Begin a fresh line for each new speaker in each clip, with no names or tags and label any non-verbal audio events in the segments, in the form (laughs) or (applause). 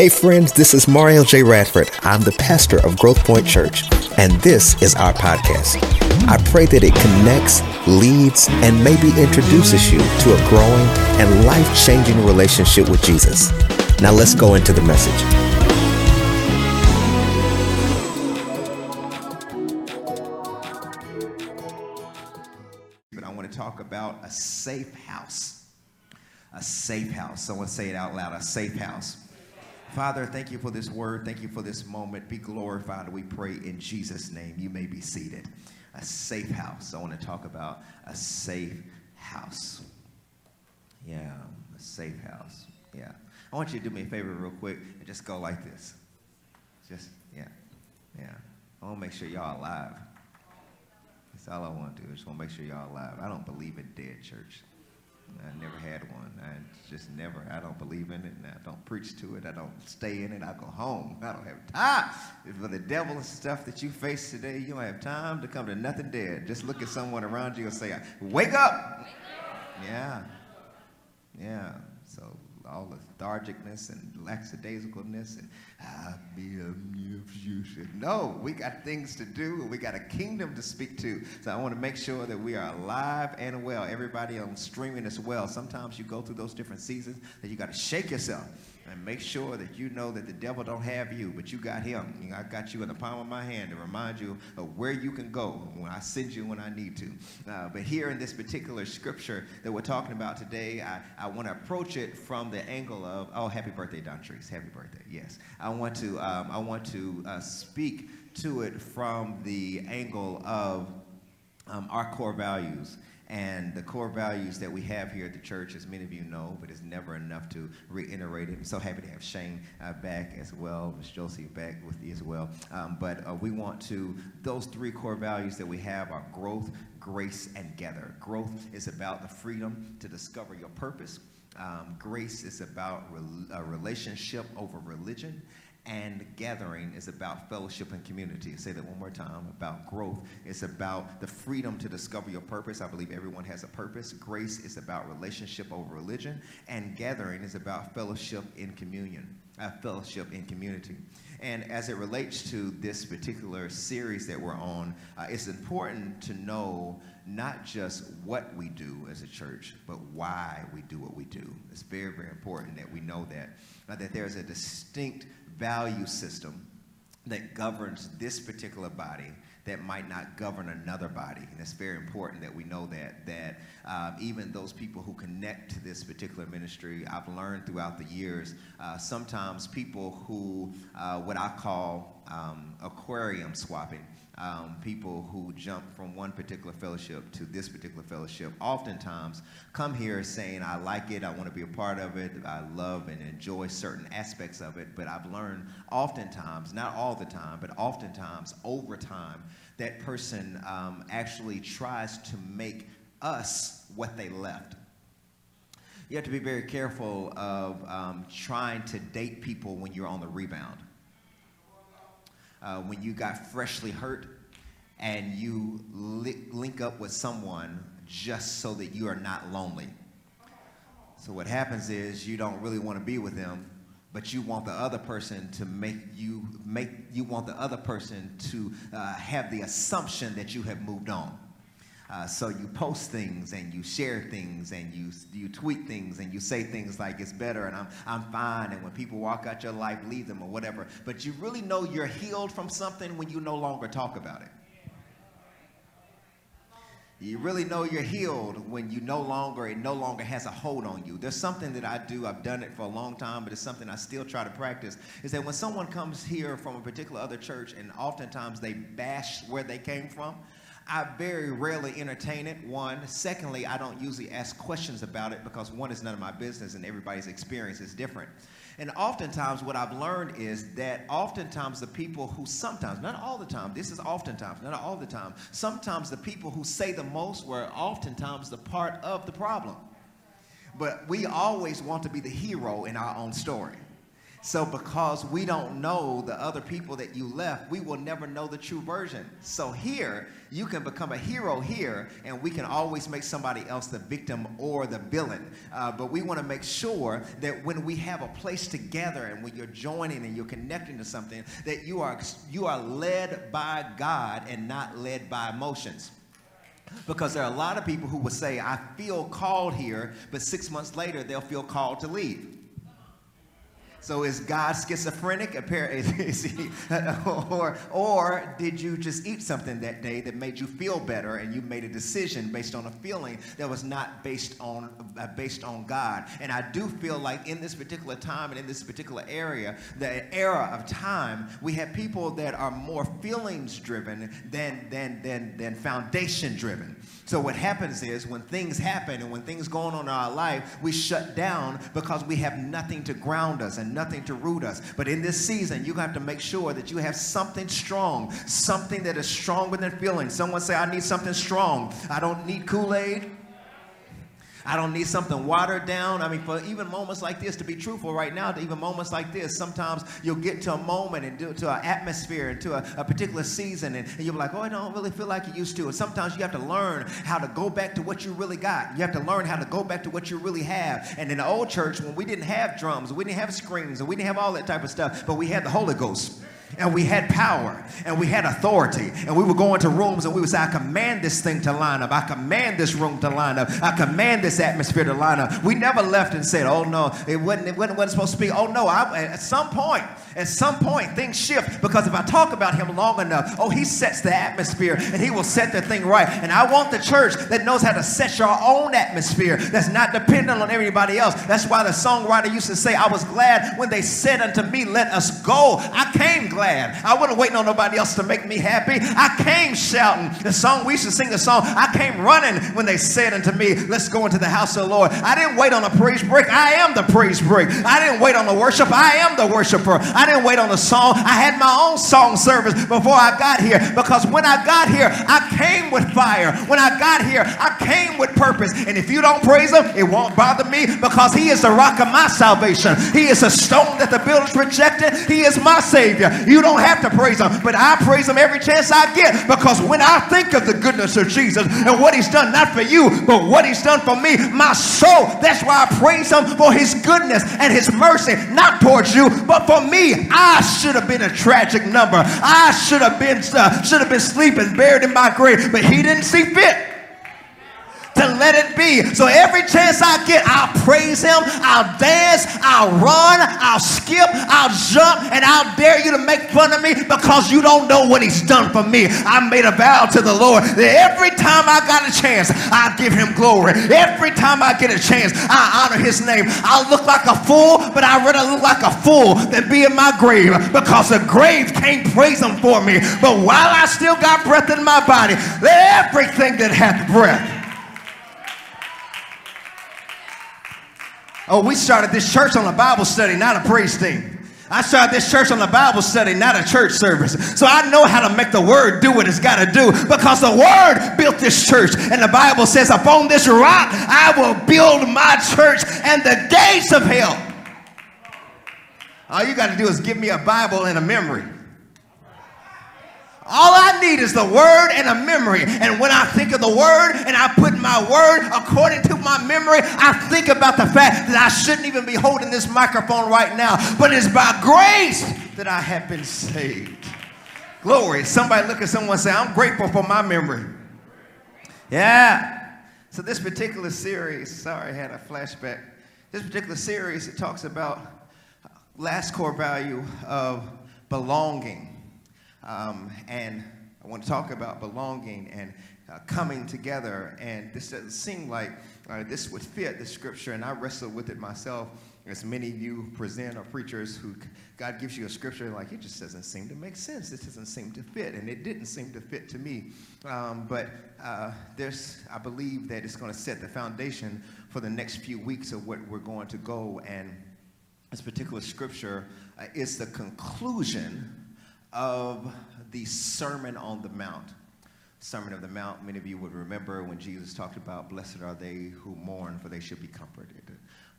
Hey friends, this is Mario J. Radford. I'm the pastor of Growth Point Church, and this is our podcast. I pray that it connects, leads, and maybe introduces you to a growing and life changing relationship with Jesus. Now let's go into the message.
But I want to talk about a safe house. A safe house. Someone say it out loud a safe house. Father, thank you for this word. Thank you for this moment. Be glorified. We pray in Jesus' name. You may be seated. A safe house. I want to talk about a safe house. Yeah, a safe house. Yeah. I want you to do me a favor real quick and just go like this. Just, yeah, yeah. I want to make sure y'all alive. That's all I want to do. I just want to make sure y'all alive. I don't believe in dead church. I never had one. I just never, I don't believe in it, and I don't preach to it. I don't stay in it. I go home. I don't have time. For the devil and stuff that you face today, you don't have time to come to nothing dead. Just look at someone around you and say, wake up. Yeah. Yeah. So all lethargicness and lackadaisicalness and I be a should. No, we got things to do and we got a kingdom to speak to. So I want to make sure that we are alive and well. Everybody on streaming as well. Sometimes you go through those different seasons that you got to shake yourself and make sure that you know that the devil don't have you, but you got him. I got you in the palm of my hand to remind you of where you can go when I send you when I need to. Uh, but here in this particular scripture that we're talking about today, I, I want to approach it from the angle of, oh, happy birthday, Don Trees. Happy birthday, yes. I want to, um, I want to uh, speak to it from the angle of um, our core values and the core values that we have here at the church, as many of you know, but it's never enough to reiterate it. I'm so happy to have Shane uh, back as well, Ms. Josie back with you as well. Um, but uh, we want to, those three core values that we have are growth, grace, and gather. Growth is about the freedom to discover your purpose. Um, grace is about re- a relationship over religion and gathering is about fellowship and community. say that one more time about growth. It's about the freedom to discover your purpose. I believe everyone has a purpose. Grace is about relationship over religion, and gathering is about fellowship in communion, uh, fellowship in community. And as it relates to this particular series that we're on, uh, it's important to know not just what we do as a church, but why we do what we do. It's very, very important that we know that. Uh, that there's a distinct value system that governs this particular body that might not govern another body. And it's very important that we know that, that um, even those people who connect to this particular ministry, I've learned throughout the years, uh, sometimes people who, uh, what I call um, aquarium swapping, um, people who jump from one particular fellowship to this particular fellowship oftentimes come here saying, I like it, I want to be a part of it, I love and enjoy certain aspects of it. But I've learned oftentimes, not all the time, but oftentimes over time, that person um, actually tries to make us what they left. You have to be very careful of um, trying to date people when you're on the rebound uh, when you got freshly hurt and you li- link up with someone just so that you are not lonely. So what happens is you don't really want to be with them, but you want the other person to make you make you want the other person to uh, have the assumption that you have moved on. Uh, so you post things and you share things and you, you tweet things and you say things like it's better and I'm, I'm fine. And when people walk out your life, leave them or whatever. But you really know you're healed from something when you no longer talk about it. You really know you're healed when you no longer, it no longer has a hold on you. There's something that I do, I've done it for a long time, but it's something I still try to practice, is that when someone comes here from a particular other church and oftentimes they bash where they came from, I very rarely entertain it, one. Secondly, I don't usually ask questions about it because one is none of my business and everybody's experience is different. And oftentimes, what I've learned is that oftentimes the people who sometimes, not all the time, this is oftentimes, not all the time, sometimes the people who say the most were oftentimes the part of the problem. But we always want to be the hero in our own story. So, because we don't know the other people that you left, we will never know the true version. So, here, you can become a hero here, and we can always make somebody else the victim or the villain. Uh, but we want to make sure that when we have a place together and when you're joining and you're connecting to something, that you are, you are led by God and not led by emotions. Because there are a lot of people who will say, I feel called here, but six months later, they'll feel called to leave. So is God schizophrenic? (laughs) (laughs) Or, or did you just eat something that day that made you feel better and you made a decision based on a feeling that was not based on, uh, based on God? And I do feel like in this particular time and in this particular area, the era of time, we have people that are more feelings driven than, than, than, than foundation driven. So what happens is when things happen and when things go on in our life, we shut down because we have nothing to ground us and nothing to root us. But in this season, you have to make sure that you have something strong, something that is stronger than feelings. Someone say, I need something strong. I don't need Kool-Aid. I don't need something watered down. I mean, for even moments like this, to be truthful right now, to even moments like this, sometimes you'll get to a moment and do, to an atmosphere and to a, a particular season, and, and you'll be like, oh, I don't really feel like you used to. And sometimes you have to learn how to go back to what you really got. You have to learn how to go back to what you really have. And in the old church, when we didn't have drums, we didn't have screens, and we didn't have all that type of stuff, but we had the Holy Ghost and we had power and we had authority and we would go into rooms and we would say i command this thing to line up. I command this room to line up. I command this atmosphere to line up. We never left and said oh no it wasn't it wasn't, wasn't supposed to be. Oh no I, at some point at some point things shift because if i talk about him long enough oh he sets the atmosphere and he will set the thing right. And i want the church that knows how to set your own atmosphere that's not dependent on everybody else. That's why the songwriter used to say i was glad when they said unto me let us go. I came glad glad. I wasn't waiting on nobody else to make me happy. I came shouting. The song, we should sing the song, I came running when they said unto me, Let's go into the house of the Lord. I didn't wait on a praise break. I am the praise break. I didn't wait on the worship. I am the worshiper. I didn't wait on the song. I had my own song service before I got here because when I got here, I came with fire. When I got here, I came with purpose. And if you don't praise him, it won't bother me because he is the rock of my salvation. He is a stone that the builders rejected. He is my savior. You don't have to praise him, but I praise him every chance I get because when I think of the goodness of Jesus and what he's done, not for you, but what he's done for me, my soul, that's why I praise him for his goodness and his mercy, not towards you, but for me. I should have been a tragic number. I should have been uh, should have been sleeping, buried in my grave, but he didn't see fit to let it be. So every chance I get, I'll praise him, I'll dance, I'll run, I'll skip, I'll jump, and I'll dare you to make fun of me because you don't know what he's done for me. I made a vow to the Lord that every time I got a chance, I give him glory. Every time I get a chance, I honor his name. I'll look like a fool, but I'd rather look like a fool than be in my grave because the grave can't praise him for me. But while I still got breath in my body, let everything that hath breath Oh, we started this church on a Bible study, not a praise team. I started this church on a Bible study, not a church service. So I know how to make the word do what it's got to do because the word built this church. And the Bible says, Upon this rock I will build my church and the gates of hell. All you got to do is give me a Bible and a memory. All I need is the word and a memory. And when I think of the word and I put my word according to my memory, I think about the fact that I shouldn't even be holding this microphone right now. But it's by grace that I have been saved. Glory. Somebody look at someone and say, I'm grateful for my memory. Yeah. So this particular series, sorry, I had a flashback. This particular series, it talks about last core value of belonging. Um, and I want to talk about belonging and uh, coming together. And this doesn't seem like uh, this would fit the scripture, and I wrestled with it myself. As many of you present or preachers who God gives you a scripture, like it just doesn't seem to make sense. This doesn't seem to fit, and it didn't seem to fit to me. Um, but uh, there's, I believe that it's going to set the foundation for the next few weeks of what we're going to go. And this particular scripture uh, is the conclusion of the Sermon on the Mount. Sermon of the Mount, many of you would remember when Jesus talked about, Blessed are they who mourn, for they should be comforted.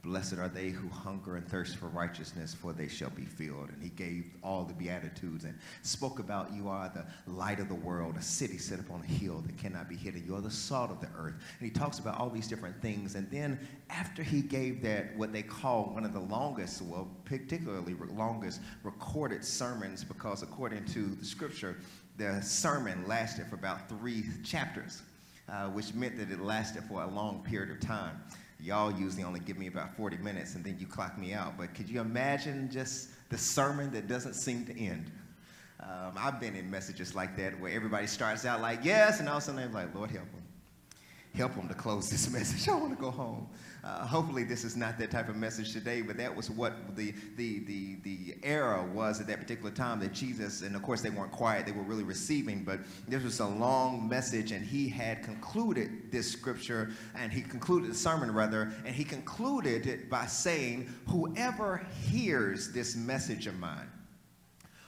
Blessed are they who hunger and thirst for righteousness, for they shall be filled. And he gave all the Beatitudes and spoke about you are the light of the world, a city set upon a hill that cannot be hidden. You are the salt of the earth. And he talks about all these different things. And then after he gave that, what they call one of the longest, well, particularly longest recorded sermons, because according to the scripture, the sermon lasted for about three chapters, uh, which meant that it lasted for a long period of time. Y'all usually only give me about 40 minutes and then you clock me out. But could you imagine just the sermon that doesn't seem to end? Um, I've been in messages like that where everybody starts out like, yes, and all of a sudden they're like, Lord, help them. Help them to close this (laughs) message. I want to go home. Uh, hopefully, this is not that type of message today, but that was what the, the, the, the era was at that particular time that Jesus, and of course, they weren't quiet, they were really receiving, but this was a long message, and he had concluded this scripture, and he concluded the sermon rather, and he concluded it by saying, Whoever hears this message of mine,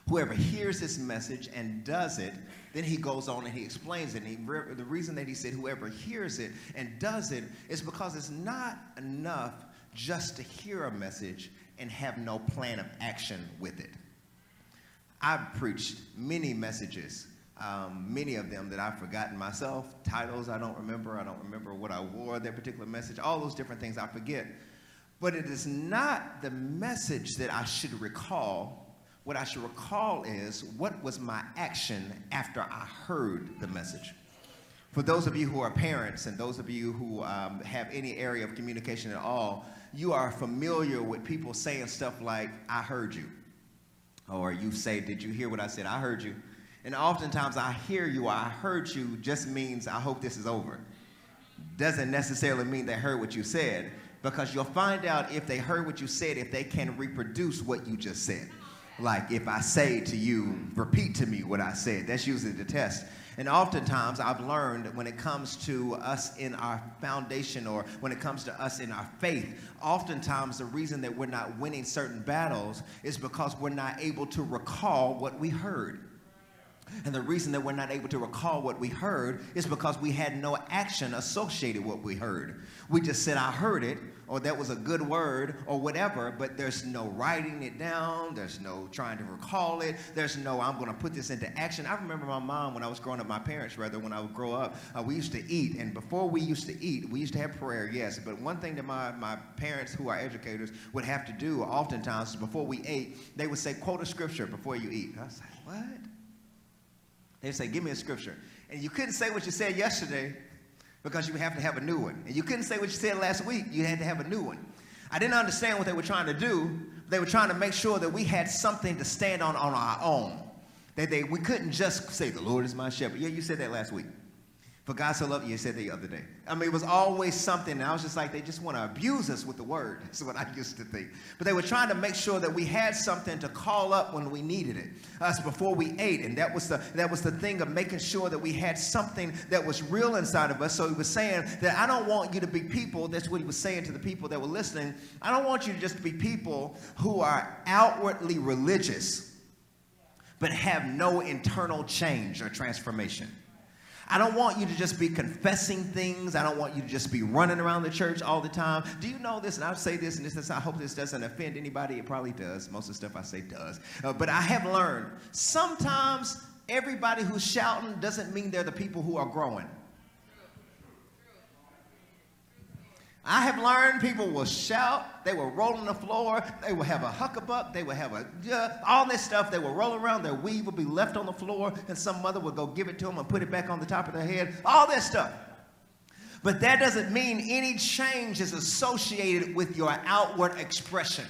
whoever hears this message and does it, then he goes on and he explains it. And he, the reason that he said whoever hears it and does it is because it's not enough just to hear a message and have no plan of action with it. I've preached many messages, um, many of them that I've forgotten myself. Titles I don't remember. I don't remember what I wore that particular message. All those different things I forget. But it is not the message that I should recall what I should recall is what was my action after I heard the message. For those of you who are parents and those of you who um, have any area of communication at all, you are familiar with people saying stuff like, I heard you. Or you say, Did you hear what I said? I heard you. And oftentimes, I hear you or I heard you just means I hope this is over. Doesn't necessarily mean they heard what you said, because you'll find out if they heard what you said if they can reproduce what you just said. Like if I say to you, repeat to me what I said. That's usually the test. And oftentimes I've learned when it comes to us in our foundation or when it comes to us in our faith, oftentimes the reason that we're not winning certain battles is because we're not able to recall what we heard. And the reason that we're not able to recall what we heard is because we had no action associated with what we heard. We just said, I heard it, or that was a good word, or whatever, but there's no writing it down. There's no trying to recall it. There's no, I'm going to put this into action. I remember my mom when I was growing up, my parents rather, when I would grow up, uh, we used to eat. And before we used to eat, we used to have prayer, yes. But one thing that my, my parents, who are educators, would have to do oftentimes is before we ate, they would say, quote a scripture before you eat. I was like, what? They'd say, give me a scripture. And you couldn't say what you said yesterday because you have to have a new one. And you couldn't say what you said last week, you had to have a new one. I didn't understand what they were trying to do. They were trying to make sure that we had something to stand on on our own. That they, we couldn't just say, The Lord is my shepherd. Yeah, you said that last week. For God so loved you, said the other day. I mean, it was always something. I was just like, they just want to abuse us with the word. (laughs) That's what I used to think. But they were trying to make sure that we had something to call up when we needed it. Us before we ate. And that was the that was the thing of making sure that we had something that was real inside of us. So he was saying that I don't want you to be people, that's what he was saying to the people that were listening. I don't want you to just be people who are outwardly religious, but have no internal change or transformation. I don't want you to just be confessing things. I don't want you to just be running around the church all the time. Do you know this? And I'll say this, and this, this I hope this doesn't offend anybody. It probably does. Most of the stuff I say does. Uh, but I have learned sometimes everybody who's shouting doesn't mean they're the people who are growing. I have learned people will shout, they will roll on the floor, they will have a huckabuck, they will have a, uh, all this stuff, they will roll around, their weave will be left on the floor, and some mother will go give it to them and put it back on the top of their head, all this stuff. But that doesn't mean any change is associated with your outward expression.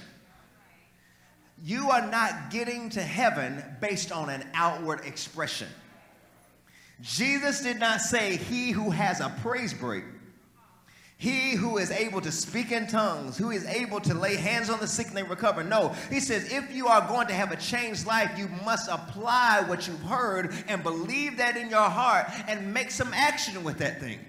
You are not getting to heaven based on an outward expression. Jesus did not say, He who has a praise break he who is able to speak in tongues, who is able to lay hands on the sick and they recover. No, he says, if you are going to have a changed life, you must apply what you've heard and believe that in your heart and make some action with that thing.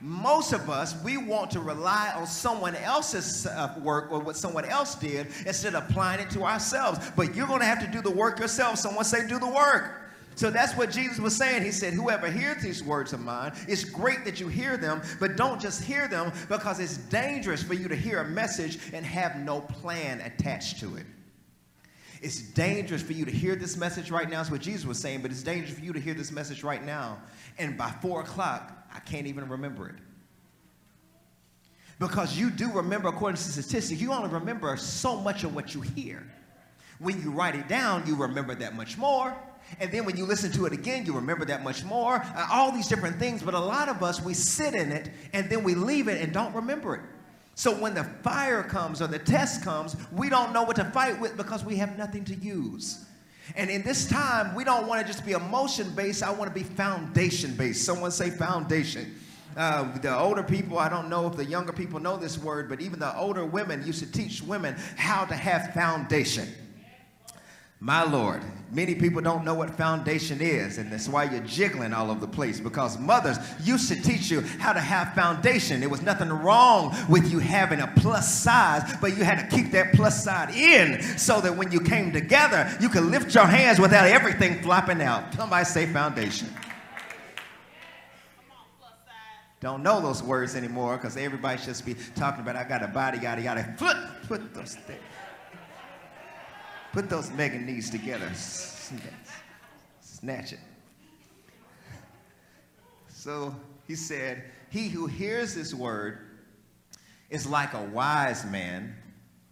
Most of us, we want to rely on someone else's uh, work or what someone else did instead of applying it to ourselves. But you're going to have to do the work yourself. Someone say, do the work. So that's what Jesus was saying. He said, Whoever hears these words of mine, it's great that you hear them, but don't just hear them because it's dangerous for you to hear a message and have no plan attached to it. It's dangerous for you to hear this message right now. That's what Jesus was saying, but it's dangerous for you to hear this message right now. And by four o'clock, I can't even remember it. Because you do remember, according to statistics, you only remember so much of what you hear. When you write it down, you remember that much more. And then when you listen to it again, you remember that much more. Uh, all these different things. But a lot of us, we sit in it and then we leave it and don't remember it. So when the fire comes or the test comes, we don't know what to fight with because we have nothing to use. And in this time, we don't want to just be emotion based, I want to be foundation based. Someone say foundation. Uh, the older people, I don't know if the younger people know this word, but even the older women used to teach women how to have foundation. My Lord, many people don't know what foundation is, and that's why you're jiggling all over the place because mothers used to teach you how to have foundation. There was nothing wrong with you having a plus size, but you had to keep that plus side in so that when you came together, you could lift your hands without everything flopping out. Somebody say foundation. Don't know those words anymore because everybody should be talking about I got a body, yada yada. Put, put those things. Put those mega knees together. Snatch it. So he said, He who hears this word is like a wise man,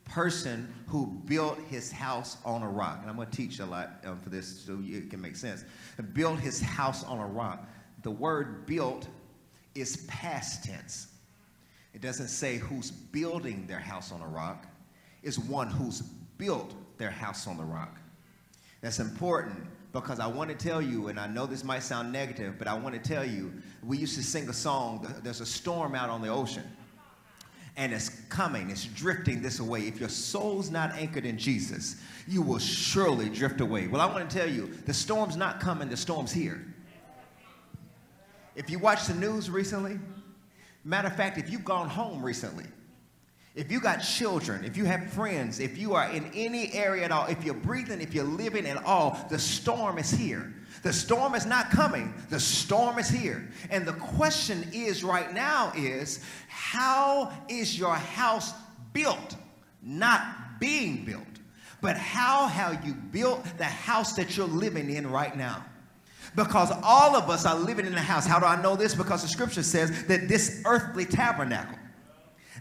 person who built his house on a rock. And I'm going to teach a lot um, for this so it can make sense. Built his house on a rock. The word built is past tense. It doesn't say who's building their house on a rock, it's one who's built their house on the rock. That's important because I want to tell you, and I know this might sound negative, but I want to tell you, we used to sing a song, there's a storm out on the ocean. And it's coming, it's drifting this away. If your soul's not anchored in Jesus, you will surely drift away. Well, I want to tell you, the storm's not coming, the storm's here. If you watched the news recently, matter of fact, if you've gone home recently, if you got children, if you have friends, if you are in any area at all, if you're breathing, if you're living at all, the storm is here. The storm is not coming. The storm is here. And the question is right now is how is your house built? Not being built, but how have you built the house that you're living in right now? Because all of us are living in a house. How do I know this? Because the scripture says that this earthly tabernacle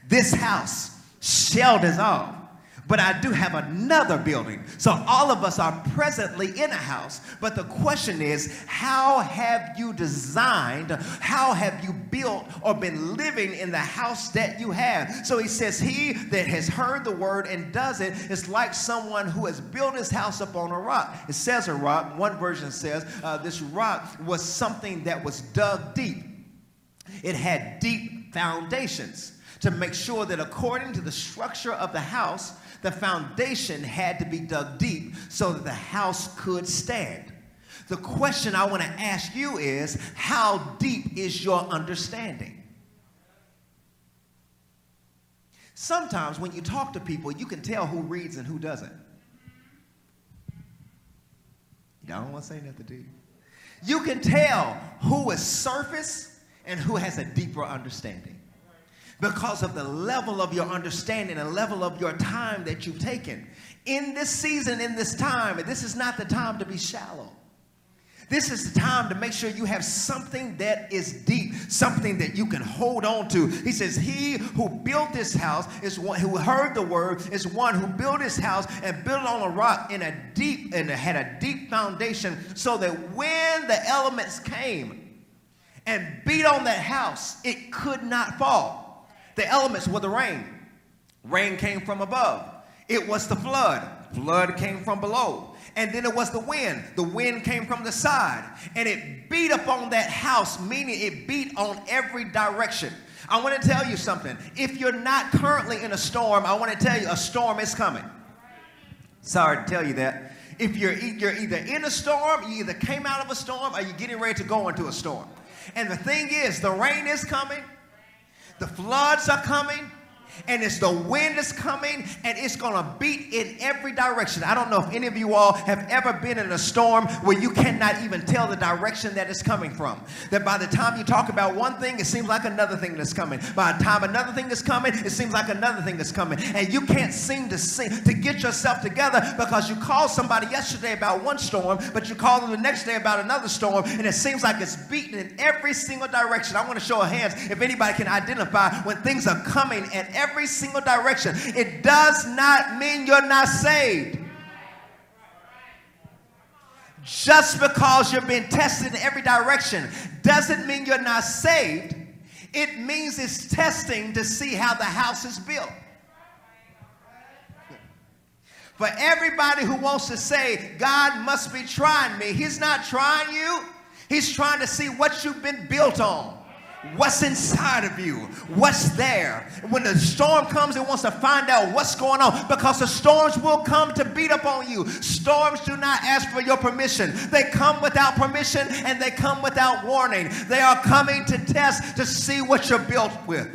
this house shall dissolve. But I do have another building. So all of us are presently in a house. But the question is, how have you designed, how have you built or been living in the house that you have? So he says, He that has heard the word and does it is like someone who has built his house up on a rock. It says a rock. One version says uh, this rock was something that was dug deep, it had deep foundations to make sure that according to the structure of the house, the foundation had to be dug deep so that the house could stand. The question I want to ask you is how deep is your understanding? Sometimes when you talk to people, you can tell who reads and who doesn't. Y'all don't want to say nothing, do you? You can tell who is surface and who has a deeper understanding because of the level of your understanding and level of your time that you've taken. In this season, in this time, this is not the time to be shallow. This is the time to make sure you have something that is deep, something that you can hold on to. He says, He who built this house is one who heard the word, is one who built his house and built on a rock in a deep and had a deep foundation, so that when the elements came and beat on that house, it could not fall. The elements were the rain. Rain came from above. It was the flood. Flood came from below. And then it was the wind. The wind came from the side. And it beat upon that house, meaning it beat on every direction. I want to tell you something. If you're not currently in a storm, I want to tell you a storm is coming. Sorry to tell you that. If you're, you're either in a storm, you either came out of a storm, or you're getting ready to go into a storm. And the thing is, the rain is coming, the floods are coming and it's the wind is coming and it's going to beat in every direction. I don't know if any of you all have ever been in a storm where you cannot even tell the direction that it's coming from. That by the time you talk about one thing, it seems like another thing that's coming. By the time another thing is coming, it seems like another thing is coming. And you can't seem to see, to get yourself together because you called somebody yesterday about one storm, but you called them the next day about another storm, and it seems like it's beating in every single direction. I want to show of hands if anybody can identify when things are coming at every single direction. It does not mean you're not saved. Just because you're being tested in every direction doesn't mean you're not saved. It means it's testing to see how the house is built. For everybody who wants to say, God must be trying me, He's not trying you. He's trying to see what you've been built on what's inside of you, what's there. When the storm comes, it wants to find out what's going on because the storms will come to beat up on you. Storms do not ask for your permission, they come without permission and they come without warning. They are coming to test to see what you're built with.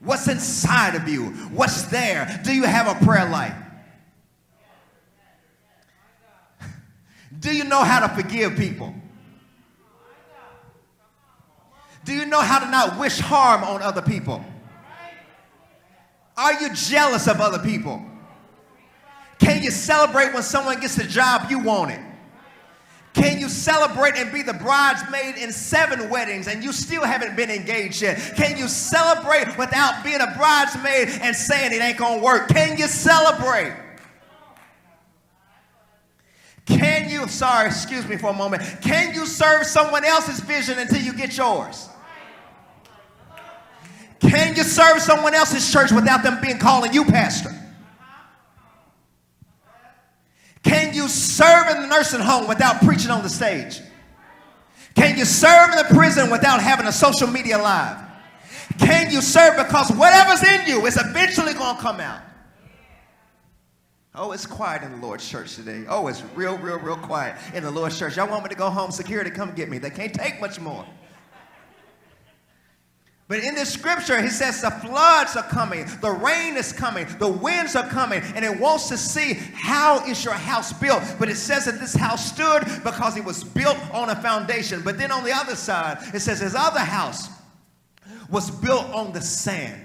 What's inside of you? What's there? Do you have a prayer life? (laughs) Do you know how to forgive people? Do you know how to not wish harm on other people? Are you jealous of other people? Can you celebrate when someone gets the job you wanted? Can you celebrate and be the bridesmaid in seven weddings and you still haven't been engaged yet? Can you celebrate without being a bridesmaid and saying it ain't gonna work? Can you celebrate? Can you, sorry, excuse me for a moment, can you serve someone else's vision until you get yours? Can you serve someone else's church without them being calling you pastor? Can you serve in the nursing home without preaching on the stage? Can you serve in the prison without having a social media live? Can you serve because whatever's in you is eventually going to come out? Oh, it's quiet in the Lord's church today. Oh, it's real, real, real quiet in the Lord's church. Y'all want me to go home? Security, come get me. They can't take much more. But in this scripture, he says the floods are coming, the rain is coming, the winds are coming, and it wants to see how is your house built. But it says that this house stood because it was built on a foundation. But then on the other side, it says his other house was built on the sand.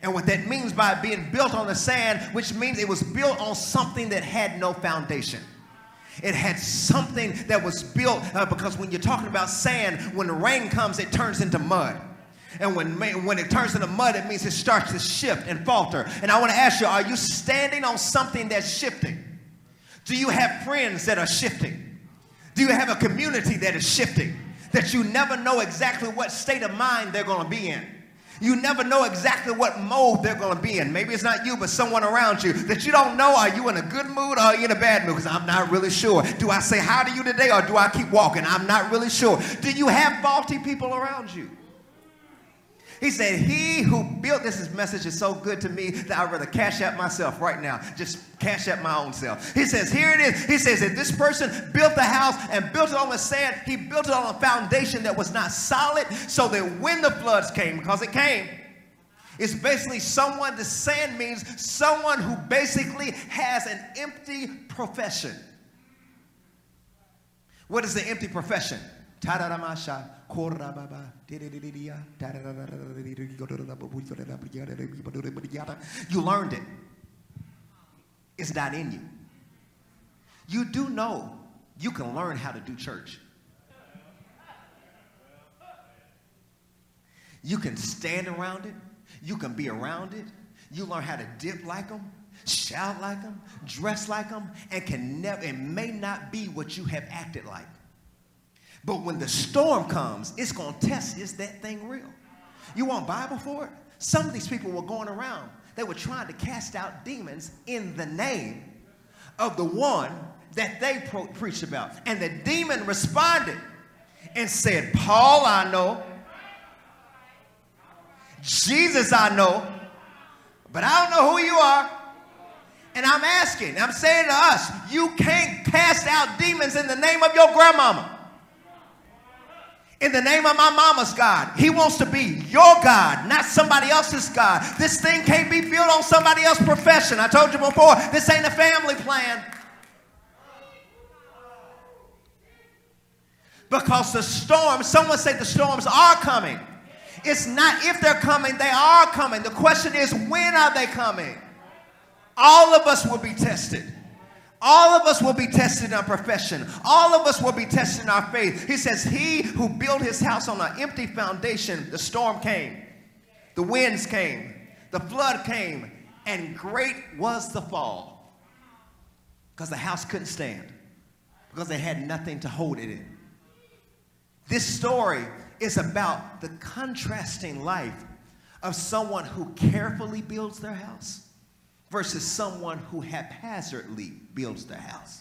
And what that means by being built on the sand, which means it was built on something that had no foundation. It had something that was built uh, because when you're talking about sand, when the rain comes, it turns into mud. And when, when it turns into mud, it means it starts to shift and falter. And I want to ask you, are you standing on something that's shifting? Do you have friends that are shifting? Do you have a community that is shifting? That you never know exactly what state of mind they're going to be in. You never know exactly what mode they're going to be in. Maybe it's not you, but someone around you that you don't know. Are you in a good mood or are you in a bad mood? Because I'm not really sure. Do I say hi to you today or do I keep walking? I'm not really sure. Do you have faulty people around you? He said, He who built this message is so good to me that I'd rather cash out myself right now. Just cash out my own self. He says, Here it is. He says that this person built the house and built it on the sand. He built it on a foundation that was not solid, so that when the floods came, because it came, it's basically someone, the sand means someone who basically has an empty profession. What is the empty profession? You learned it. It's not in you. You do know you can learn how to do church. You can stand around it. You can be around it. You learn how to dip like them, shout like them, dress like them, and can never, it may not be what you have acted like. But when the storm comes, it's going to test is that thing real? You want Bible for it? Some of these people were going around. They were trying to cast out demons in the name of the one that they pro- preached about. And the demon responded and said, Paul, I know. Jesus, I know. But I don't know who you are. And I'm asking, I'm saying to us, you can't cast out demons in the name of your grandmama. In the name of my mama's God. He wants to be your God, not somebody else's God. This thing can't be built on somebody else's profession. I told you before, this ain't a family plan. Because the storms, someone said the storms are coming. It's not if they're coming, they are coming. The question is, when are they coming? All of us will be tested. All of us will be tested in our profession. All of us will be tested in our faith. He says, He who built his house on an empty foundation, the storm came, the winds came, the flood came, and great was the fall. Because the house couldn't stand, because they had nothing to hold it in. This story is about the contrasting life of someone who carefully builds their house versus someone who haphazardly builds their house.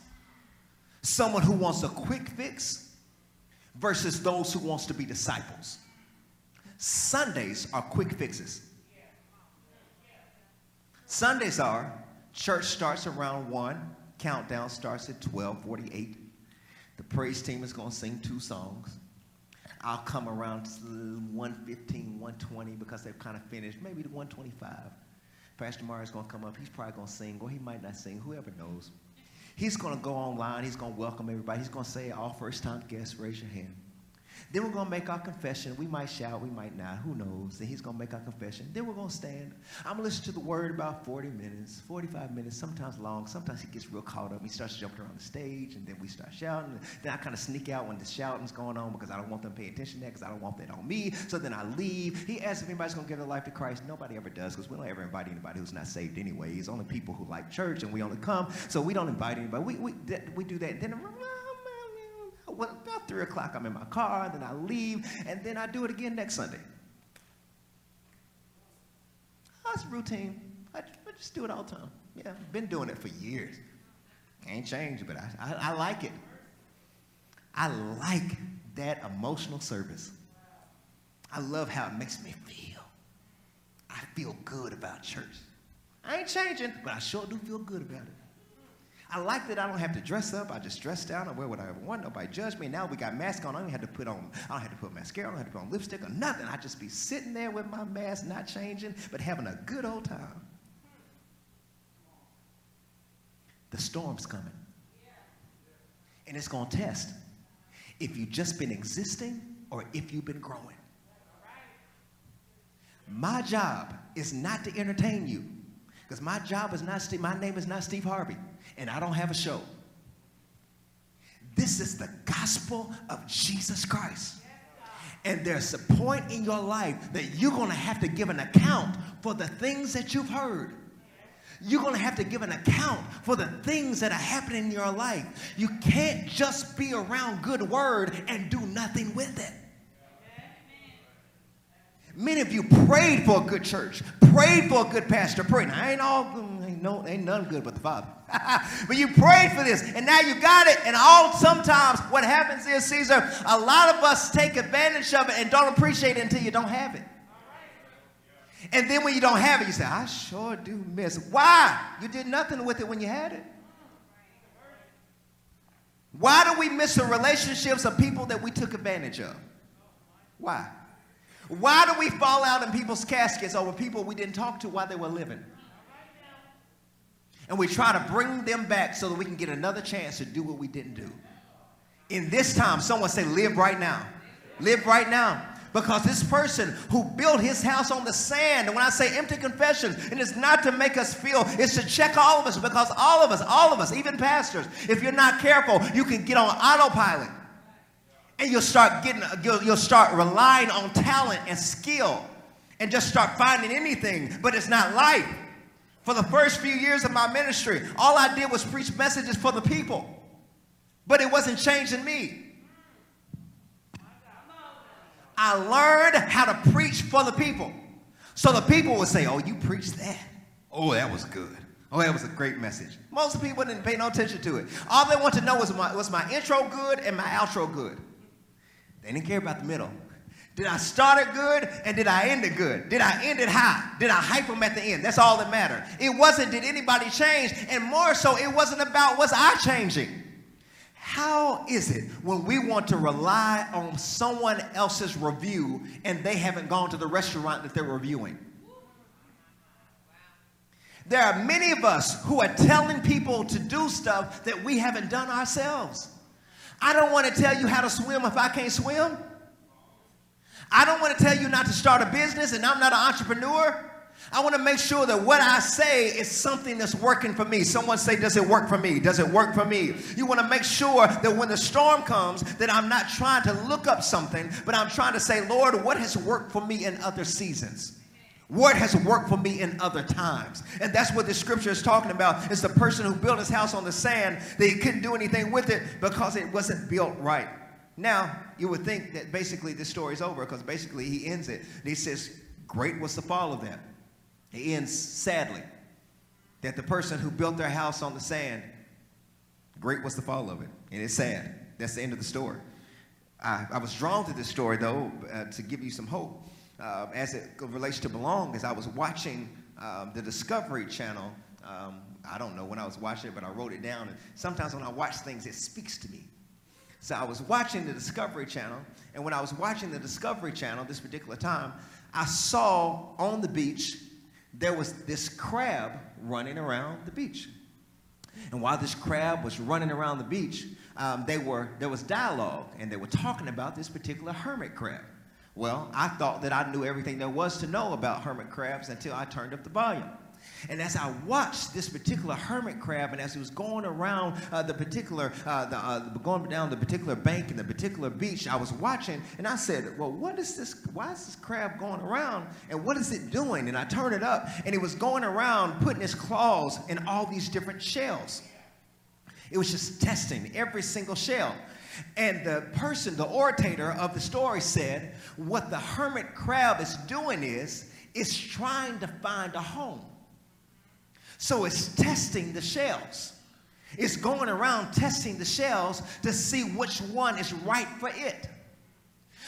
Someone who wants a quick fix versus those who wants to be disciples. Sundays are quick fixes. Sundays are church starts around 1, countdown starts at 12:48. The praise team is going to sing two songs. I'll come around 115, 120 because they've kind of finished, maybe the 125. Pastor Mario's going to come up. He's probably going to sing, or he might not sing. Whoever knows. He's going to go online. He's going to welcome everybody. He's going to say, all first time guests, raise your hand. Then we're going to make our confession. We might shout, we might not. Who knows? Then he's going to make our confession. Then we're going to stand. I'm going to listen to the word about 40 minutes, 45 minutes, sometimes long. Sometimes he gets real caught up. He starts jumping around the stage, and then we start shouting. Then I kind of sneak out when the shouting's going on because I don't want them to pay attention to that because I don't want that on me. So then I leave. He asks if anybody's going to give their life to Christ. Nobody ever does because we don't ever invite anybody who's not saved anyway. It's only people who like church, and we only come. So we don't invite anybody. We, we, we do that. Then well, about 3 o'clock, I'm in my car, then I leave, and then I do it again next Sunday. Oh, That's routine. I, I, just do it all the time. Yeah, I've been doing it for years. Ain't changed, but I, I, I like it. I like that emotional service. I love how it makes me feel. I feel good about church. I ain't changing, but I sure do feel good about it. I like that I don't have to dress up. I just dress down. I wear what I want. Nobody judge me. Now we got masks on. I don't have to put on. I don't have to put mascara. I don't have to put on lipstick or nothing. I just be sitting there with my mask, not changing, but having a good old time. The storm's coming, and it's gonna test if you've just been existing or if you've been growing. My job is not to entertain you, because my job is not. My name is not Steve Harvey and I don't have a show. This is the gospel of Jesus Christ. And there's a point in your life that you're going to have to give an account for the things that you've heard. You're going to have to give an account for the things that are happening in your life. You can't just be around good word and do nothing with it. Many of you prayed for a good church, prayed for a good pastor, prayed. Now, ain't all no ain't none good but the Father. (laughs) but you prayed for this, and now you got it. And all sometimes what happens is, Caesar, a lot of us take advantage of it and don't appreciate it until you don't have it. And then when you don't have it, you say, I sure do miss. Why? You did nothing with it when you had it. Why do we miss the relationships of people that we took advantage of? Why? Why do we fall out in people's caskets over people we didn't talk to while they were living? And we try to bring them back so that we can get another chance to do what we didn't do. In this time, someone say, live right now. Live right now. Because this person who built his house on the sand, and when I say empty confession, and it's not to make us feel, it's to check all of us because all of us, all of us, even pastors, if you're not careful, you can get on autopilot. And you'll start getting, you'll, you'll start relying on talent and skill and just start finding anything, but it's not life. For the first few years of my ministry, all I did was preach messages for the people, but it wasn't changing me. I learned how to preach for the people. So the people would say, Oh, you preached that. Oh, that was good. Oh, that was a great message. Most people didn't pay no attention to it. All they want to know was my, was my intro good and my outro good. They didn't care about the middle. Did I start it good and did I end it good? Did I end it high? Did I hype them at the end? That's all that mattered. It wasn't did anybody change, and more so, it wasn't about was I changing. How is it when we want to rely on someone else's review and they haven't gone to the restaurant that they're reviewing? There are many of us who are telling people to do stuff that we haven't done ourselves. I don't want to tell you how to swim if I can't swim. To tell you not to start a business and I'm not an entrepreneur. I want to make sure that what I say is something that's working for me. Someone say, Does it work for me? Does it work for me? You want to make sure that when the storm comes, that I'm not trying to look up something, but I'm trying to say, Lord, what has worked for me in other seasons? What has worked for me in other times? And that's what the scripture is talking about. It's the person who built his house on the sand that he couldn't do anything with it because it wasn't built right. Now, you would think that basically this story is over because basically he ends it. And he says, Great was the fall of them. It ends sadly that the person who built their house on the sand, great was the fall of it. And it's sad. That's the end of the story. I, I was drawn to this story, though, uh, to give you some hope uh, as it relates to belong, as I was watching um, the Discovery Channel. Um, I don't know when I was watching it, but I wrote it down. And sometimes when I watch things, it speaks to me. So I was watching the Discovery Channel, and when I was watching the Discovery Channel this particular time, I saw on the beach there was this crab running around the beach. And while this crab was running around the beach, um, they were, there was dialogue, and they were talking about this particular hermit crab. Well, I thought that I knew everything there was to know about hermit crabs until I turned up the volume. And as I watched this particular hermit crab, and as he was going around uh, the particular, uh, the, uh, going down the particular bank and the particular beach, I was watching, and I said, "Well, what is this? Why is this crab going around? And what is it doing?" And I turned it up, and it was going around, putting its claws in all these different shells. It was just testing every single shell. And the person, the orator of the story said, what the hermit crab is doing is, it's trying to find a home. So it's testing the shells. It's going around testing the shells to see which one is right for it.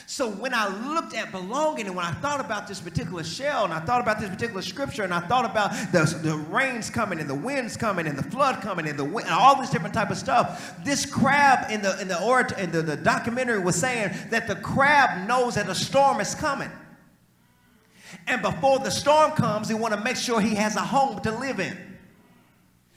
So when I looked at belonging and when I thought about this particular shell and I thought about this particular scripture and I thought about the, the rains coming and the winds coming and the flood coming and the wind, and all this different type of stuff, this crab in the in the or in the, the documentary was saying that the crab knows that a storm is coming. And before the storm comes, he want to make sure he has a home to live in.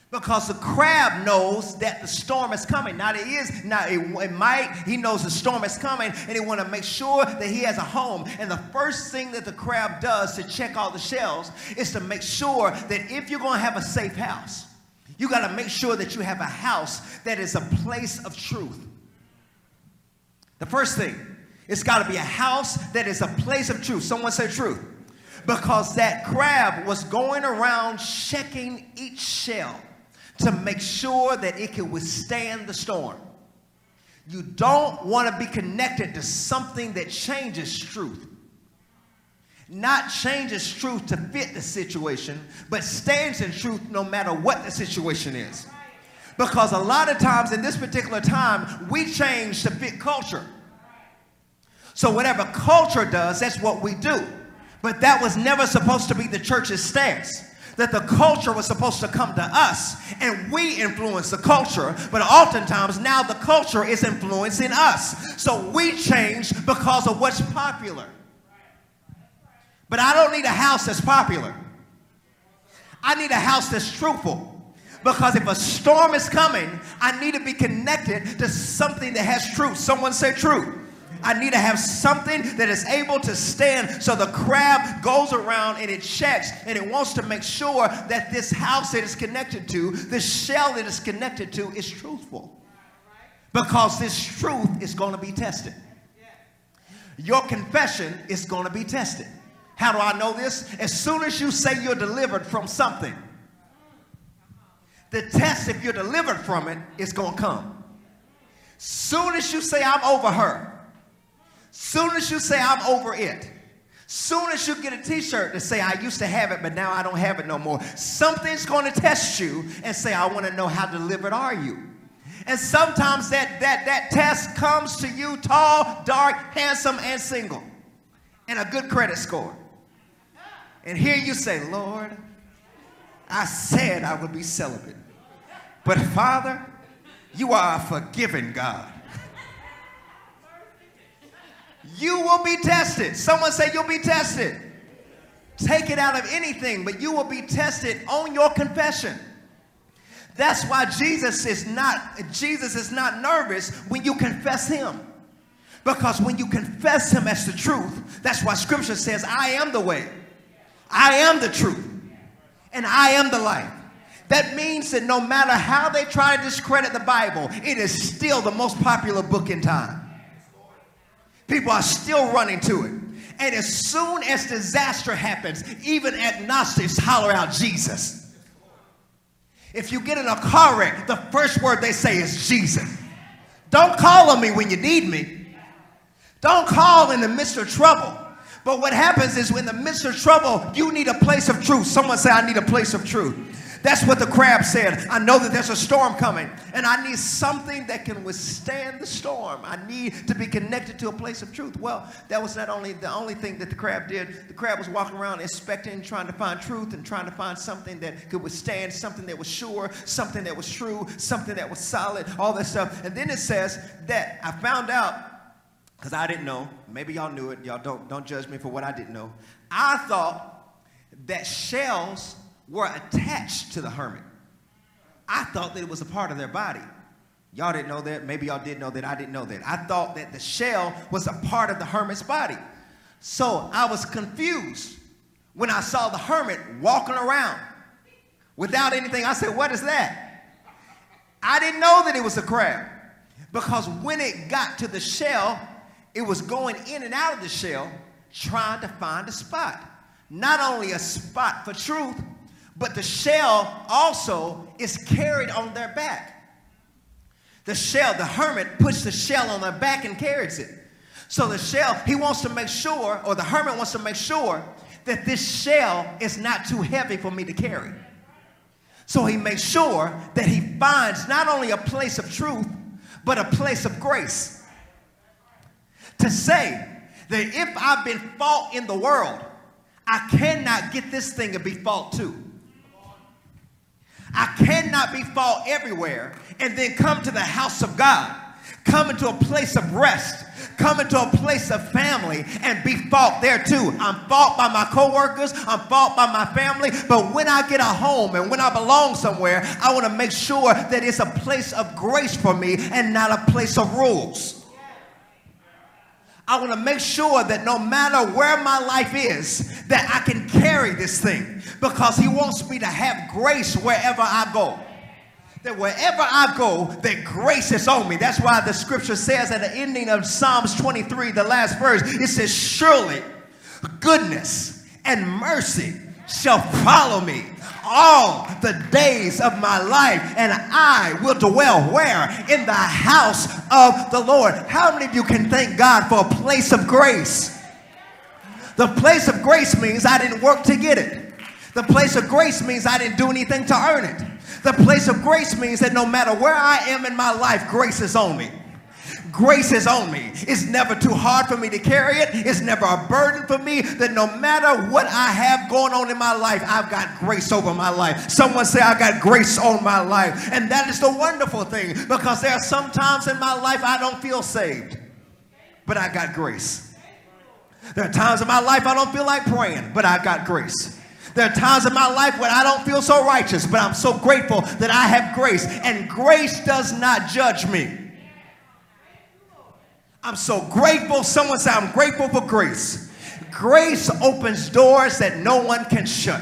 Because the crab knows that the storm is coming. Now it is, now it, it might, he knows the storm is coming and he want to make sure that he has a home. And the first thing that the crab does to check all the shells is to make sure that if you're going to have a safe house, you got to make sure that you have a house that is a place of truth. The first thing, it's got to be a house that is a place of truth. Someone say truth. Because that crab was going around checking each shell to make sure that it can withstand the storm. You don't want to be connected to something that changes truth. Not changes truth to fit the situation, but stands in truth no matter what the situation is. Because a lot of times in this particular time, we change to fit culture. So whatever culture does, that's what we do. But that was never supposed to be the church's stance that the culture was supposed to come to us and we influence the culture, but oftentimes now the culture is influencing us. So we change because of what's popular. But I don't need a house that's popular. I need a house that's truthful. Because if a storm is coming, I need to be connected to something that has truth. Someone say truth. I need to have something that is able to stand. So the crab goes around and it checks and it wants to make sure that this house it is connected to, this shell that it's connected to, is truthful. Because this truth is going to be tested. Your confession is going to be tested. How do I know this? As soon as you say you're delivered from something, the test, if you're delivered from it, is going to come. Soon as you say, I'm over her, Soon as you say, I'm over it, soon as you get a t-shirt to say, I used to have it, but now I don't have it no more, something's going to test you and say, I want to know how delivered are you. And sometimes that, that, that test comes to you tall, dark, handsome, and single, and a good credit score. And here you say, Lord, I said I would be celibate. But Father, You are a forgiving God. You will be tested. Someone say you'll be tested. Take it out of anything, but you will be tested on your confession. That's why Jesus is not Jesus is not nervous when you confess him. Because when you confess him as the truth, that's why scripture says, I am the way. I am the truth. And I am the life. That means that no matter how they try to discredit the Bible, it is still the most popular book in time. People are still running to it. And as soon as disaster happens, even agnostics holler out Jesus. If you get in a car wreck, the first word they say is Jesus. Don't call on me when you need me. Don't call in the midst of trouble. But what happens is when in the midst of trouble, you need a place of truth. Someone say, I need a place of truth. That's what the crab said. I know that there's a storm coming, and I need something that can withstand the storm. I need to be connected to a place of truth. Well, that was not only the only thing that the crab did. The crab was walking around inspecting, trying to find truth and trying to find something that could withstand, something that was sure, something that was true, something that was solid, all that stuff. And then it says that I found out because I didn't know. Maybe y'all knew it. Y'all don't don't judge me for what I didn't know. I thought that shells were attached to the hermit. I thought that it was a part of their body. Y'all didn't know that. Maybe y'all did know that. I didn't know that. I thought that the shell was a part of the hermit's body. So I was confused when I saw the hermit walking around without anything. I said, What is that? I didn't know that it was a crab because when it got to the shell, it was going in and out of the shell trying to find a spot. Not only a spot for truth, but the shell also is carried on their back. The shell, the hermit puts the shell on their back and carries it. So the shell, he wants to make sure, or the hermit wants to make sure that this shell is not too heavy for me to carry. So he makes sure that he finds not only a place of truth, but a place of grace. To say that if I've been fault in the world, I cannot get this thing to be fault too. I cannot be fault everywhere and then come to the house of God, come into a place of rest, come into a place of family and be fault there too. I'm fault by my coworkers, I'm fault by my family, but when I get a home and when I belong somewhere, I want to make sure that it's a place of grace for me and not a place of rules. I want to make sure that no matter where my life is, that I can carry this thing because he wants me to have grace wherever I go. That wherever I go, that grace is on me. That's why the scripture says at the ending of Psalms 23, the last verse, it says, Surely goodness and mercy shall follow me all the days of my life, and I will dwell where? In the house of the Lord. How many of you can thank God for a place of grace? The place of grace means I didn't work to get it. The place of grace means I didn't do anything to earn it. The place of grace means that no matter where I am in my life, grace is on me. Grace is on me. It's never too hard for me to carry it. It's never a burden for me. That no matter what I have going on in my life, I've got grace over my life. Someone say, I got grace on my life. And that is the wonderful thing because there are some times in my life I don't feel saved, but I got grace. There are times in my life I don't feel like praying, but I've got grace. There are times in my life when I don't feel so righteous, but I'm so grateful that I have grace. And grace does not judge me. I'm so grateful. Someone say, I'm grateful for grace. Grace opens doors that no one can shut.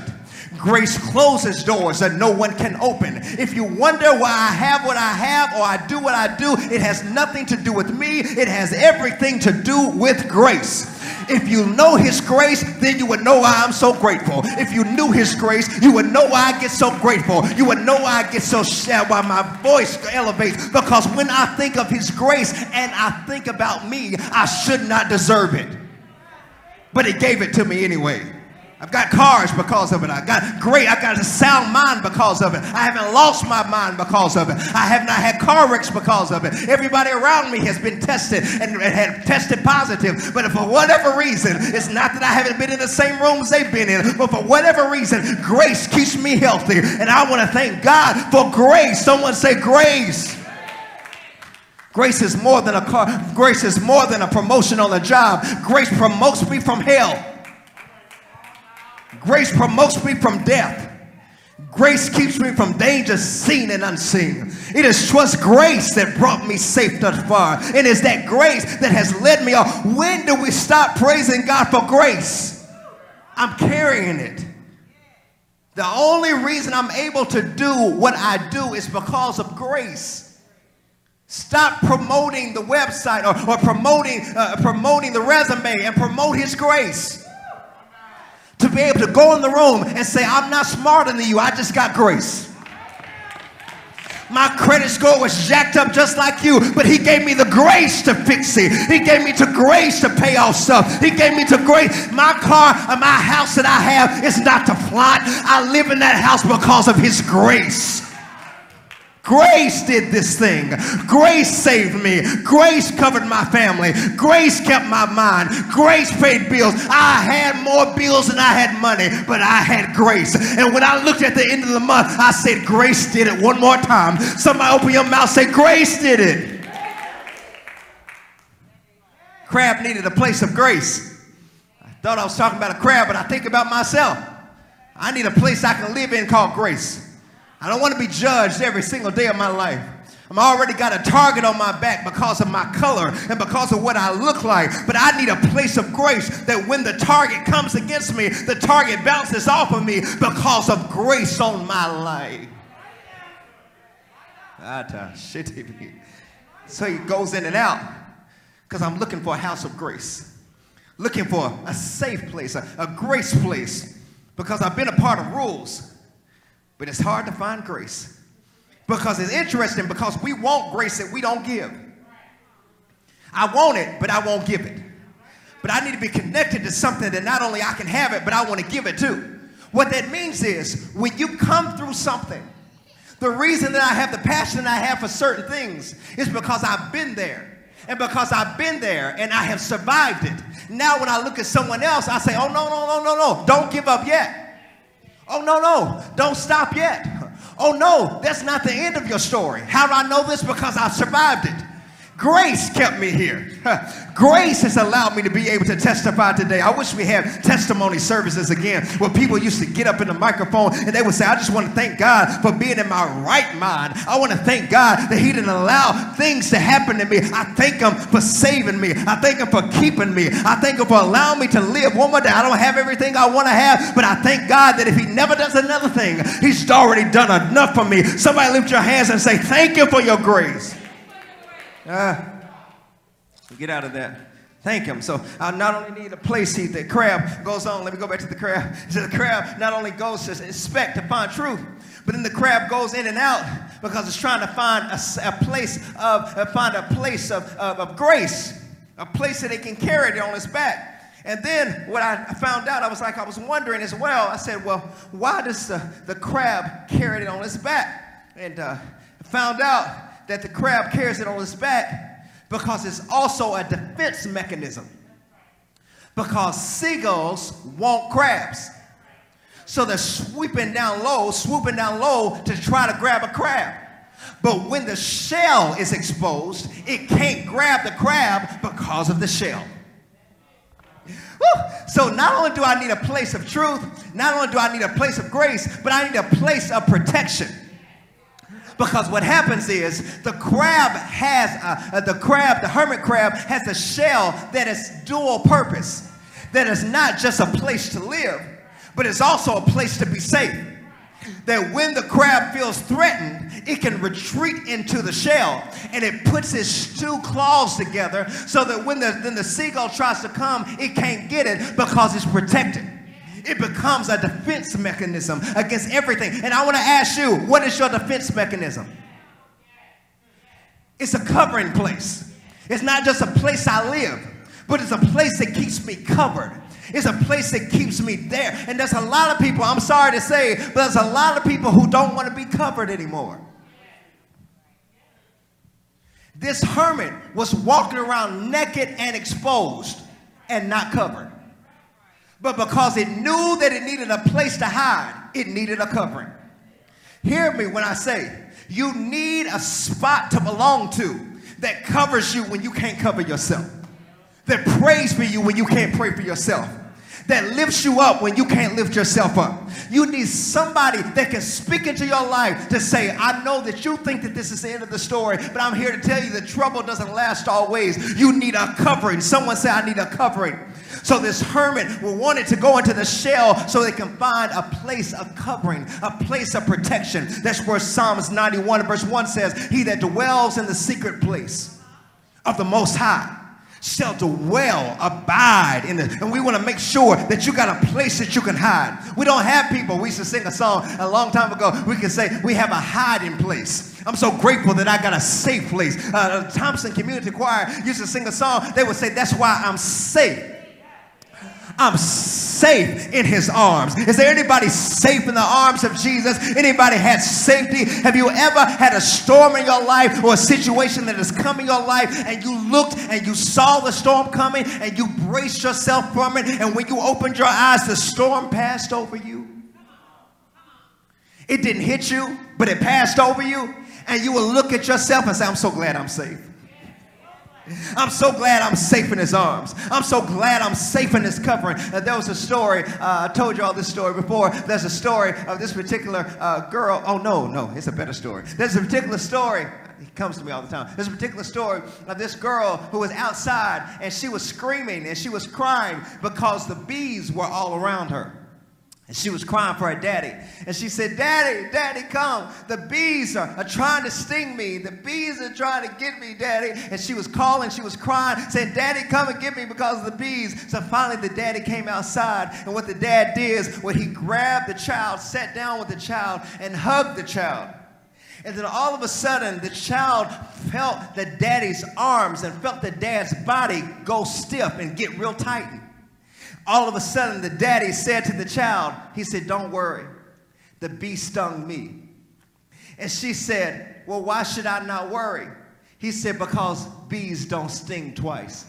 Grace closes doors that no one can open. If you wonder why I have what I have or I do what I do, it has nothing to do with me. It has everything to do with grace. If you know His grace, then you would know why I'm so grateful. If you knew His grace, you would know why I get so grateful. You would know why I get so sad, why my voice elevates. Because when I think of His grace and I think about me, I should not deserve it. But He gave it to me anyway. I've got cars because of it. I got great. I got a sound mind because of it. I haven't lost my mind because of it. I have not had car wrecks because of it. Everybody around me has been tested and had tested positive. But for whatever reason, it's not that I haven't been in the same rooms they've been in, but for whatever reason, grace keeps me healthy. And I want to thank God for grace. Someone say grace. Grace is more than a car. Grace is more than a promotion on the job. Grace promotes me from hell. Grace promotes me from death. Grace keeps me from danger seen and unseen. It is trust grace that brought me safe thus far. And it's that grace that has led me on. When do we stop praising God for grace? I'm carrying it. The only reason I'm able to do what I do is because of grace. Stop promoting the website or, or promoting, uh, promoting the resume and promote His grace. To be able to go in the room and say, I'm not smarter than you, I just got grace. My credit score was jacked up just like you, but he gave me the grace to fix it. He gave me the grace to pay off stuff. He gave me the grace. My car, and my house that I have is not to flaunt. I live in that house because of his grace. Grace did this thing. Grace saved me. Grace covered my family. Grace kept my mind. Grace paid bills. I had more bills than I had money, but I had grace. And when I looked at the end of the month, I said, Grace did it one more time. Somebody open your mouth, say, Grace did it. Crab needed a place of grace. I thought I was talking about a crab, but I think about myself. I need a place I can live in called grace. I don't want to be judged every single day of my life. I'm already got a target on my back because of my color and because of what I look like. But I need a place of grace that when the target comes against me, the target bounces off of me because of grace on my life. So he goes in and out because I'm looking for a house of grace, looking for a safe place, a, a grace place, because I've been a part of rules. But it's hard to find grace because it's interesting because we want grace that we don't give. I want it, but I won't give it. But I need to be connected to something that not only I can have it, but I want to give it too. What that means is when you come through something, the reason that I have the passion I have for certain things is because I've been there. And because I've been there and I have survived it. Now, when I look at someone else, I say, oh, no, no, no, no, no, don't give up yet. Oh, no, no, don't stop yet. Oh, no, that's not the end of your story. How do I know this? Because I've survived it. Grace kept me here. (laughs) Grace has allowed me to be able to testify today. I wish we had testimony services again where people used to get up in the microphone and they would say, I just want to thank God for being in my right mind. I want to thank God that He didn't allow things to happen to me. I thank Him for saving me. I thank Him for keeping me. I thank Him for allowing me to live one more day. I don't have everything I want to have, but I thank God that if He never does another thing, He's already done enough for me. Somebody lift your hands and say, Thank you for your grace. Uh, get out of that. Thank him. So I not only need a place, he, the crab goes on. Let me go back to the crab. So (laughs) the crab not only goes to inspect to find truth, but then the crab goes in and out because it's trying to find a, a place of uh, find a place of, of, of, grace, a place that it can carry it on its back. And then what I found out, I was like, I was wondering as well. I said, well, why does the, the crab carry it on its back? And uh, found out that the crab carries it on its back because it's also a defense mechanism. Because seagulls want crabs. So they're sweeping down low, swooping down low to try to grab a crab. But when the shell is exposed, it can't grab the crab because of the shell. Woo! So not only do I need a place of truth, not only do I need a place of grace, but I need a place of protection. Because what happens is the crab has, a, uh, the crab, the hermit crab has a shell that is dual purpose. That is not just a place to live, but it's also a place to be safe. That when the crab feels threatened, it can retreat into the shell and it puts its two claws together so that when the, then the seagull tries to come, it can't get it because it's protected it becomes a defense mechanism against everything. And I want to ask you, what is your defense mechanism? It's a covering place. It's not just a place I live, but it's a place that keeps me covered. It's a place that keeps me there. And there's a lot of people, I'm sorry to say, but there's a lot of people who don't want to be covered anymore. This hermit was walking around naked and exposed and not covered. But because it knew that it needed a place to hide, it needed a covering. Hear me when I say you need a spot to belong to. that covers you when you can't cover yourself, that prays for you when you can't pray for yourself that lifts you up when you can't lift yourself up. You need somebody that can speak into your life to say, I know that you think that this is the end of the story, but I'm here to tell you that trouble doesn't last always. You need a covering. Someone say, I need a covering. So this hermit wanted to go into the shell so they can find a place of covering, a place of protection. That's where Psalms 91 verse 1 says, He that dwells in the secret place of the Most High shall dwell, abide in it. And we want to make sure that you got a place that you can hide. We don't have people. We used to sing a song a long time ago. We could say we have a hiding place. I'm so grateful that I got a safe place. Uh, Thompson Community Choir used to sing a song. They would say, That's why I'm safe. I'm safe in his arms. Is there anybody safe in the arms of Jesus? Anybody had safety? Have you ever had a storm in your life or a situation that has come in your life and you looked and you saw the storm coming and you braced yourself from it and when you opened your eyes the storm passed over you? It didn't hit you, but it passed over you and you will look at yourself and say, I'm so glad I'm safe. I'm so glad I'm safe in his arms. I'm so glad I'm safe in his covering. Uh, there was a story, uh, I told you all this story before. There's a story of this particular uh, girl. Oh, no, no, it's a better story. There's a particular story. He comes to me all the time. There's a particular story of this girl who was outside and she was screaming and she was crying because the bees were all around her. And she was crying for her daddy. And she said, Daddy, Daddy, come. The bees are, are trying to sting me. The bees are trying to get me, Daddy. And she was calling, she was crying, saying, Daddy, come and get me because of the bees. So finally, the daddy came outside. And what the dad did is, when he grabbed the child, sat down with the child, and hugged the child. And then all of a sudden, the child felt the daddy's arms and felt the dad's body go stiff and get real tight all of a sudden the daddy said to the child, he said, Don't worry, the bee stung me. And she said, Well, why should I not worry? He said, Because bees don't sting twice.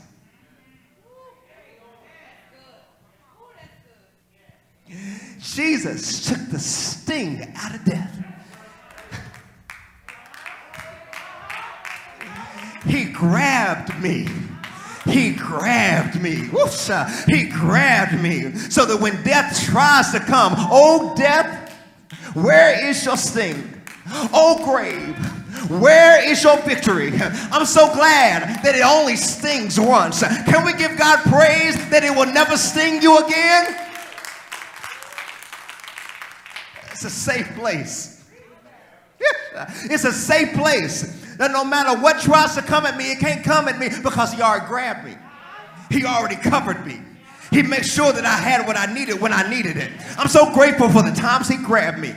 Jesus took the sting out of death. He grabbed me he grabbed me. Woofsha. He grabbed me. So that when death tries to come, oh, death, where is your sting? Oh, grave, where is your victory? I'm so glad that it only stings once. Can we give God praise that it will never sting you again? It's a safe place. It's a safe place that no matter what tries to come at me, it can't come at me because he already grabbed me. He already covered me. He made sure that I had what I needed when I needed it. I'm so grateful for the times he grabbed me.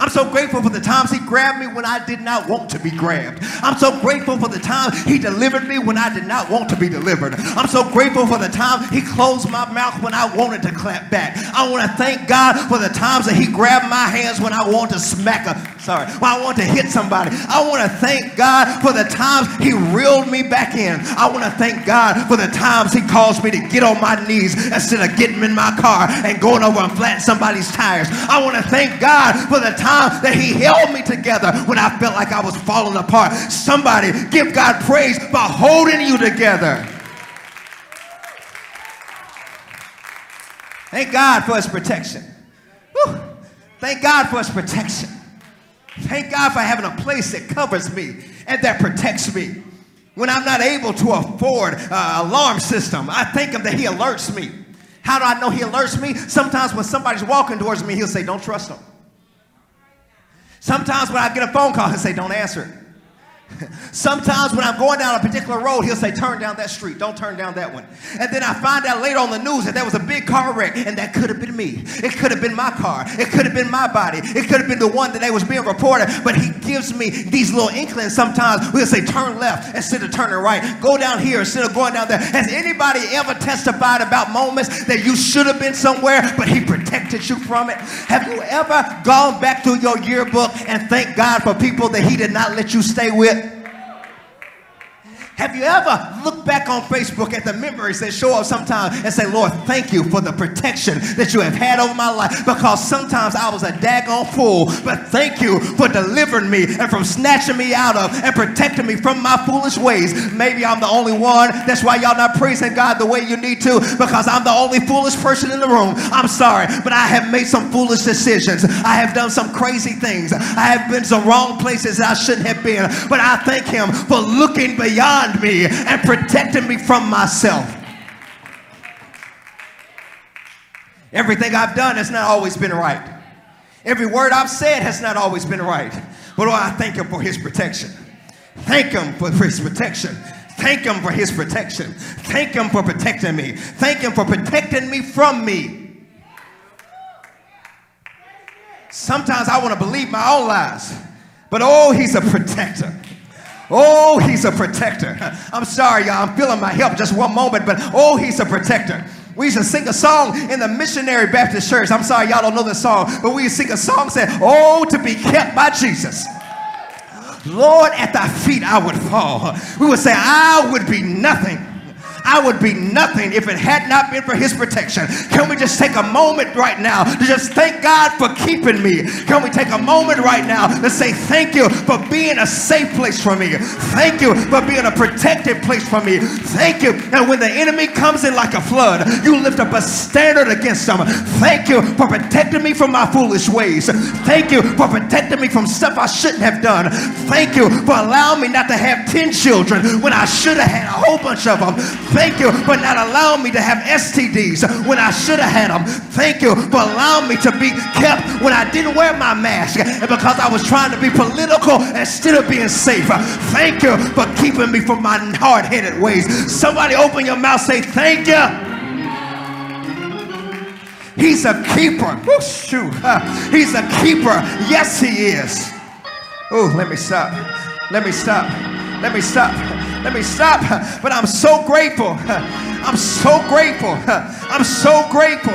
I'm so grateful for the times He grabbed me when I did not want to be grabbed. I'm so grateful for the time He delivered me when I did not want to be delivered. I'm so grateful for the time He closed my mouth when I wanted to clap back. I want to thank God for the times that He grabbed my hands when I wanted to smack a, sorry, when I wanted to hit somebody. I want to thank God for the times He reeled me back in. I want to thank God for the times He caused me to get on my knees instead of getting in my car and going over and flattening somebody's tires. I want to thank God for the times time that He held me together when I felt like I was falling apart. Somebody give God praise for holding you together. Thank God for His protection. Whew. Thank God for His protection. Thank God for having a place that covers me and that protects me. When I'm not able to afford an alarm system, I thank Him that He alerts me. How do I know He alerts me? Sometimes when somebody's walking towards me, He'll say, Don't trust them. Sometimes when I get a phone call, he'll say, Don't answer it. (laughs) Sometimes when I'm going down a particular road, he'll say, Turn down that street. Don't turn down that one. And then I find out later on the news that there was a big car wreck, and that could have been me. It could have been my car. It could have been my body. It could have been the one that they was being reported. But he gives me these little inklings sometimes. We'll say, Turn left instead of turning right. Go down here instead of going down there. Has anybody ever testified about moments that you should have been somewhere, but he protected you from it? Have you ever gone back through your yearbook and thank God for people that he did not let you stay with? Have you ever looked back on Facebook at the memories that show up sometimes and say, Lord, thank you for the protection that you have had over my life? Because sometimes I was a daggone fool, but thank you for delivering me and from snatching me out of and protecting me from my foolish ways. Maybe I'm the only one. That's why y'all not praising God the way you need to, because I'm the only foolish person in the room. I'm sorry, but I have made some foolish decisions. I have done some crazy things. I have been to wrong places I shouldn't have been. But I thank Him for looking beyond beyond me and protecting me from myself. Everything I've done has not always been right. Every word I've said has not always been right. But oh, I thank Him for His protection. Thank Him for His protection. Thank Him for His protection. Thank Him for protecting me. Thank Him for protecting me from me. Sometimes I want to believe my own lies, but oh, He's a protector. Oh, he's a protector. (laughs) I'm sorry, y'all. I'm feeling my help just one moment, but oh, he's a protector. We used to sing a song in the missionary Baptist church. I'm sorry, y'all don't know the song, but we used to sing a song said, Oh, to be kept by Jesus. Lord, at thy feet I would fall. We would say, I would be nothing I would be nothing if it had not been for his protection. Can we just take a moment right now to just thank God for keeping me? Can we take a moment right now to say thank you for being a safe place for me? Thank you for being a protected place for me. Thank you. And when the enemy comes in like a flood, you lift up a standard against them. Thank you for protecting me from my foolish ways. Thank you for protecting me from stuff I shouldn't have done. Thank you for allowing me not to have 10 children when I should have had a whole bunch of them. Thank you for not allowing me to have STDs when I should have had them. Thank you for allowing me to be kept when I didn't wear my mask and because I was trying to be political instead of being safe. Thank you for keeping me from my hard headed ways. Somebody open your mouth, say, Thank you. He's a keeper. Oh, shoot. He's a keeper. Yes, he is. Oh, let me stop. Let me stop. Let me stop. Let me stop. But I'm so grateful. I'm so grateful. I'm so grateful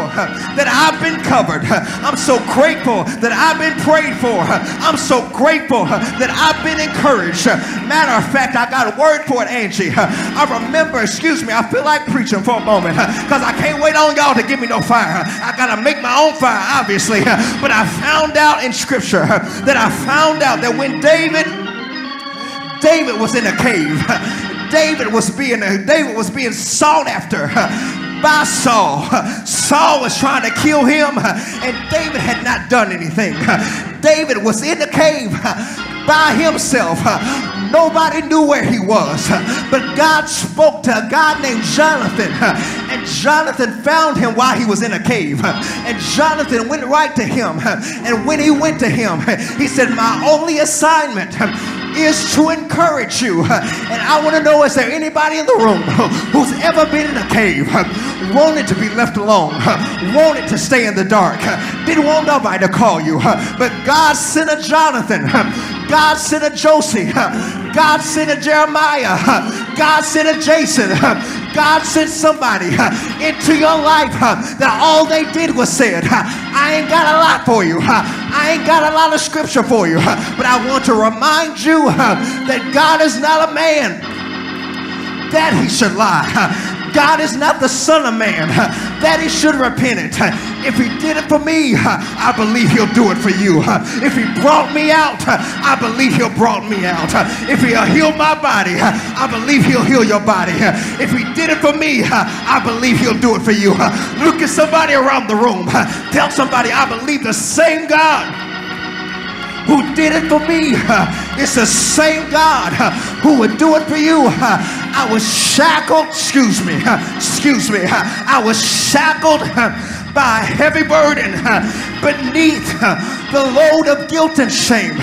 that I've been covered. I'm so grateful that I've been prayed for. I'm so grateful that I've been encouraged. Matter of fact, I got a word for it, Angie. I remember, excuse me, I feel like preaching for a moment because I can't wait on y'all to give me no fire. I got to make my own fire, obviously. But I found out in scripture that I found out that when David David was in a cave. David was being David was being sought after by Saul. Saul was trying to kill him, and David had not done anything. David was in the cave by himself. Nobody knew where he was, but God spoke to a guy named Jonathan, and Jonathan found him while he was in a cave. And Jonathan went right to him, and when he went to him, he said, My only assignment is to encourage you. And I want to know is there anybody in the room who's ever been in a cave, wanted to be left alone, wanted to stay in the dark, didn't want nobody to call you, but God sent a Jonathan, God sent a Josie, God sent a Jeremiah, God sent a Jason, God sent somebody into your life that all they did was said, I ain't got a lot for you. I ain't got a lot of scripture for you, but I want to remind you that God is not a man that he should lie. God is not the Son of Man (laughs) that he should repent it. If he did it for me, I believe he'll do it for you. If he brought me out, I believe he'll brought me out. If he'll heal my body, I believe he'll heal your body. If he did it for me, I believe he'll do it for you. Look at somebody around the room. Tell somebody, I believe the same God who did it for me. It's the same God who would do it for you. I was shackled, excuse me, excuse me, I was shackled by a heavy burden beneath the load of guilt and shame.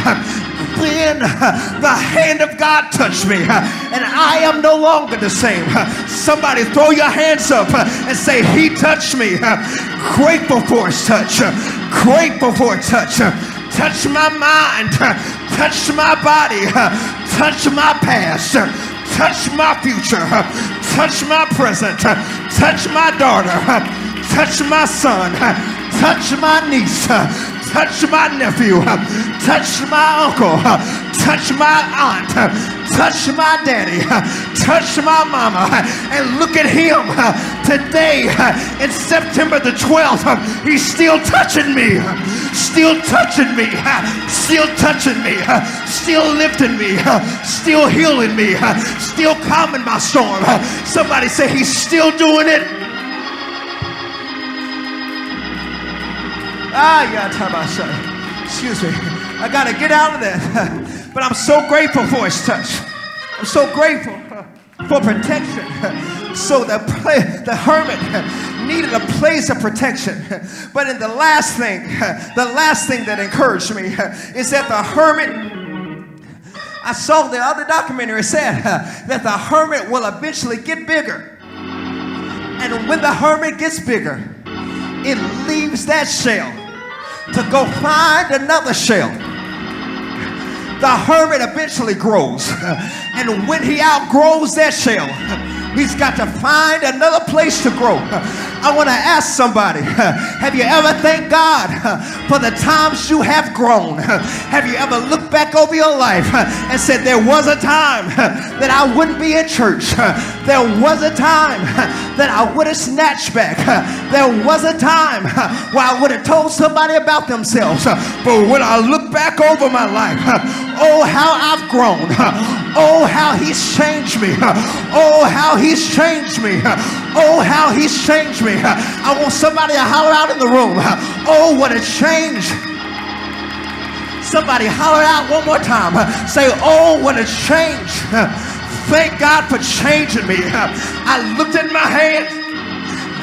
Then the hand of God touched me, and I am no longer the same. Somebody throw your hands up and say, He touched me. Grateful for His touch. Grateful for His touch touch my mind, touch my body, touch my past, touch my future, touch my present, touch my daughter, touch my son, touch my niece, touch my nephew, touch my uncle, touch my aunt, touch my daddy, touch my mama, and look at him. Today in September the 12th. He's still touching me, still touching me, still touching me, still lifting me, still healing me, still calming my storm. Somebody say he's still doing it. Ah, yeah, excuse me. I got to get out of that. (laughs) But I'm so grateful for his touch. I'm so grateful for protection. (laughs) So the, the hermit needed a place of protection. (laughs) But in the last thing, the last thing that encouraged me is that the hermit I saw the other documentary said that the hermit will eventually get bigger. And when the hermit gets bigger, it leaves that shell to go find another shell the hermit eventually grows. (laughs) And when he outgrows that shell, he's got to find another place to grow. I want to ask somebody Have you ever thanked God for the times you have grown? Have you ever looked back over your life and said, There was a time that I wouldn't be in church? There was a time that I would have snatched back. There was a time where I would have told somebody about themselves. But when I look back over my life, oh, how I've grown. Oh, how he's changed me. Oh, how he's changed me. Oh, how he's changed me. I want somebody to holler out in the room. Oh, what a change. Somebody holler out one more time. Say, oh, what a change. Thank God for changing me. I looked at my hands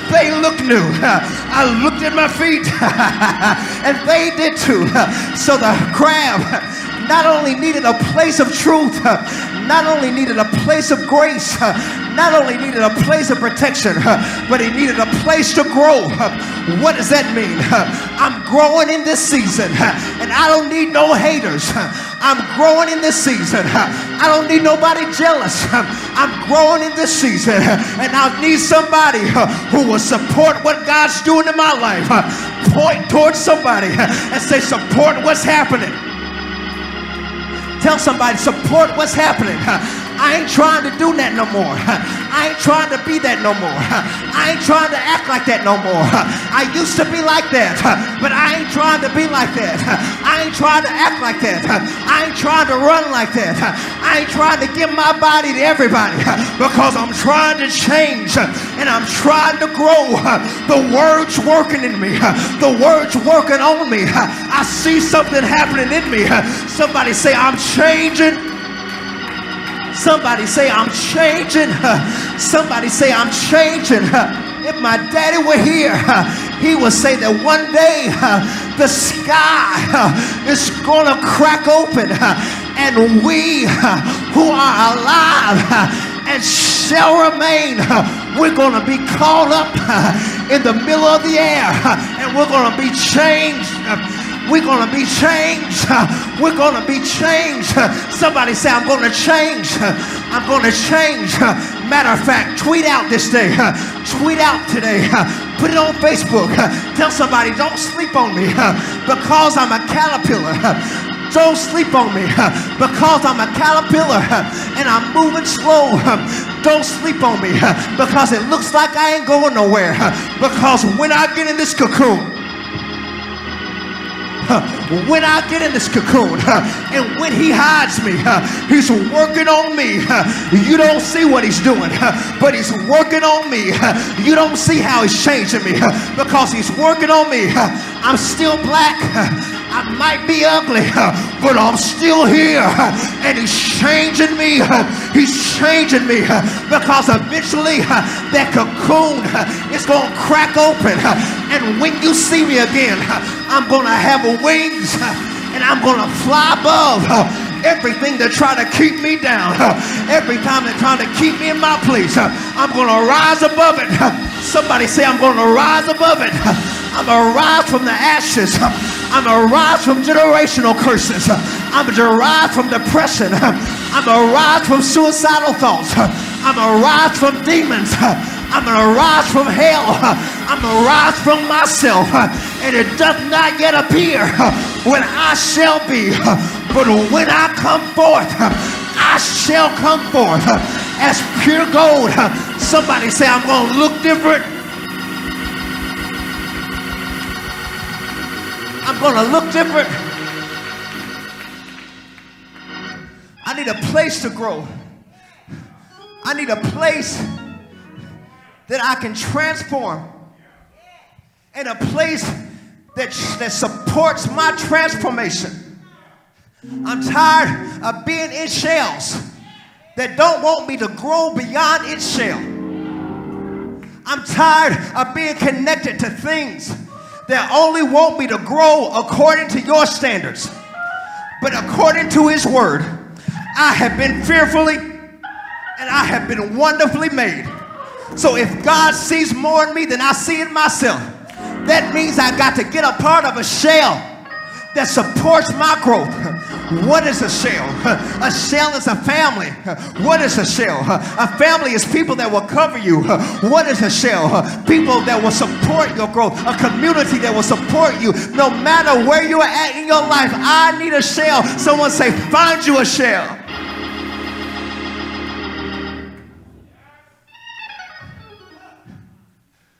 they look new. I looked at my feet (laughs) and they did too. So the crab not only needed a place of truth, not only needed a place of grace, not only needed a place of protection, but he needed a place to grow. What does that mean? I'm growing in this season, and I don't need no haters. I'm growing in this season. I don't need nobody jealous. I'm growing in this season, and I need somebody who will support what God's doing in my life. Point towards somebody and say, support what's happening. Tell somebody, support what's happening. (laughs) I ain't trying to do that no more. (laughs) I ain't trying to be that no more. (laughs) I ain't trying to act like that no more. (laughs) I used to be like that, but I ain't trying to be like that. I ain't trying to act like that. I ain't trying to run like that. I ain't trying to give my body to everybody because I'm trying to change and I'm trying to grow. The word's working in me. The word's working on me. I see something happening in me. Somebody say, I'm changing Somebody say, I'm changing. Somebody say, I'm changing. If my daddy were here, he would say that one day the sky is going to crack open and we who are alive and shall remain, we're going to be caught up in the middle of the air and we're going to be changed we're going to be changed. (laughs) We're going to be changed. Somebody say, I'm going to change. (laughs) I'm going to change. (laughs) Matter of fact, tweet out this day. Tweet out today. Put it on Facebook. Tell somebody, don't sleep on me because I'm a caterpillar. Don't sleep on me because I'm a caterpillar and I'm moving slow. Don't sleep on me because it looks like I ain't going nowhere. Because when I get in this cocoon, (laughs) when I get in this cocoon (laughs) and when he hides me, (laughs) he's working on me. You don't see what he's doing, but he's working on me. You don't see how he's changing me because he's working on me. I'm still black. I might be ugly, (laughs) but I'm still here. And he's changing me. He's changing me because eventually that cocoon is going to crack open. And when you see me again, I'm going to have wings and I'm going to fly above everything that try to keep me down. Every time they're trying to keep me in my place, I'm going to rise above it. Somebody say, I'm going to rise above it. I'm going to rise from the ashes. I'm arise from generational curses. I'm derived from depression. I'm arise from suicidal thoughts. I'm arise from demons. I'm going to rise from hell. I'm going to rise from myself. And it does not yet appear when I shall be. But when I come forth, I shall come forth as pure gold. Somebody say, I'm going to look different. I'm going to look different. I need a place to grow. I need a place that I can transform and a place that, that supports my transformation. I'm tired of being in shells that don't want me to grow beyond its shell. I'm tired of being connected to things that only want me to grow according to your standards, but according to His Word. I have been fearfully and I have been wonderfully made. So if God sees more in me than I see in myself, that means I got to get a part of a shell that supports my growth. What is a shell? (laughs) A shell is a family. (laughs) What is a shell? A family is people that will cover you. (laughs) What is a shell? People that will support your growth. A community that will support you no matter where you are at in your life. I need a shell. Someone say, find you a shell.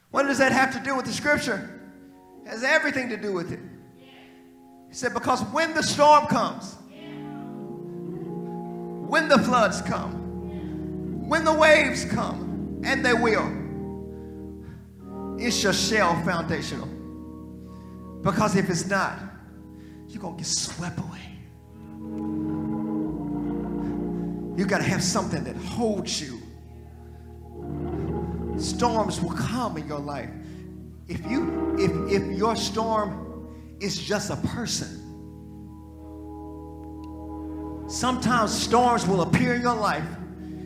What does that have to do with the scripture? It has everything to do with it. He said, because when the storm comes, when the floods come, when the waves come, and they will, it's your shell foundational. Because if it's not, you're going to get swept away. You got to have something that holds you storms will come in your life. If you if if your storm is just a person, sometimes storms will appear in your life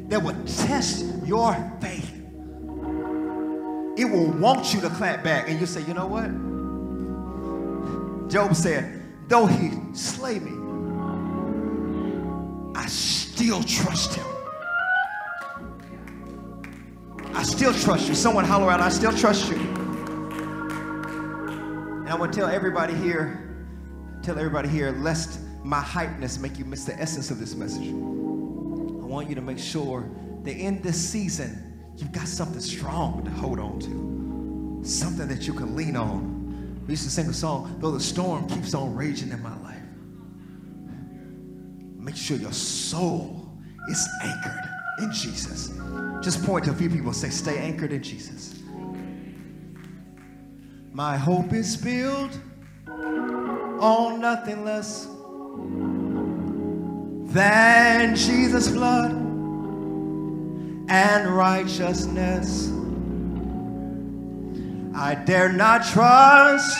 that will test your faith. It will want you to clap back, and you say, you know what? Job said, though he slay me, I still trust him. I still trust you. Someone holler out, I still trust you. And I want to tell everybody here, tell everybody here, lest my hypeness make you miss the essence of this message. I want you to make sure that in this season, you've got something strong to hold on to, something that you can lean on. We used to sing a song, though the storm keeps on raging in my life. Make sure your soul is anchored in Jesus. Just point to a few people and say, Stay anchored in Jesus. My hope is built on nothing less than Jesus' blood and righteousness. I dare not trust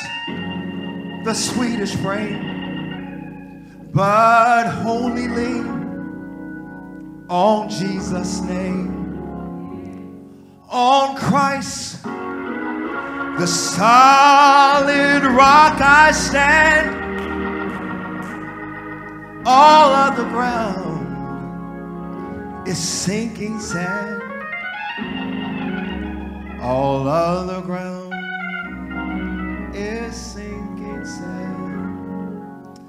the sweetest frame, but wholly lean on Jesus' name on Christ, the solid rock I stand. All of the ground is sinking sand. All of the ground is sinking sand.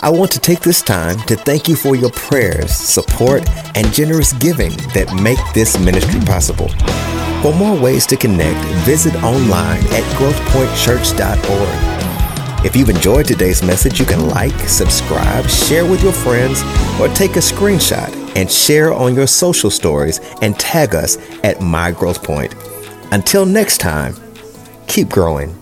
I want to take this time to thank you for your prayers, support, and generous giving that make this ministry possible. For more ways to connect, visit online at growthpointchurch.org. If you've enjoyed today's message, you can like, subscribe, share with your friends, or take a screenshot and share on your social stories and tag us at My Growth Point. Until next time, keep growing.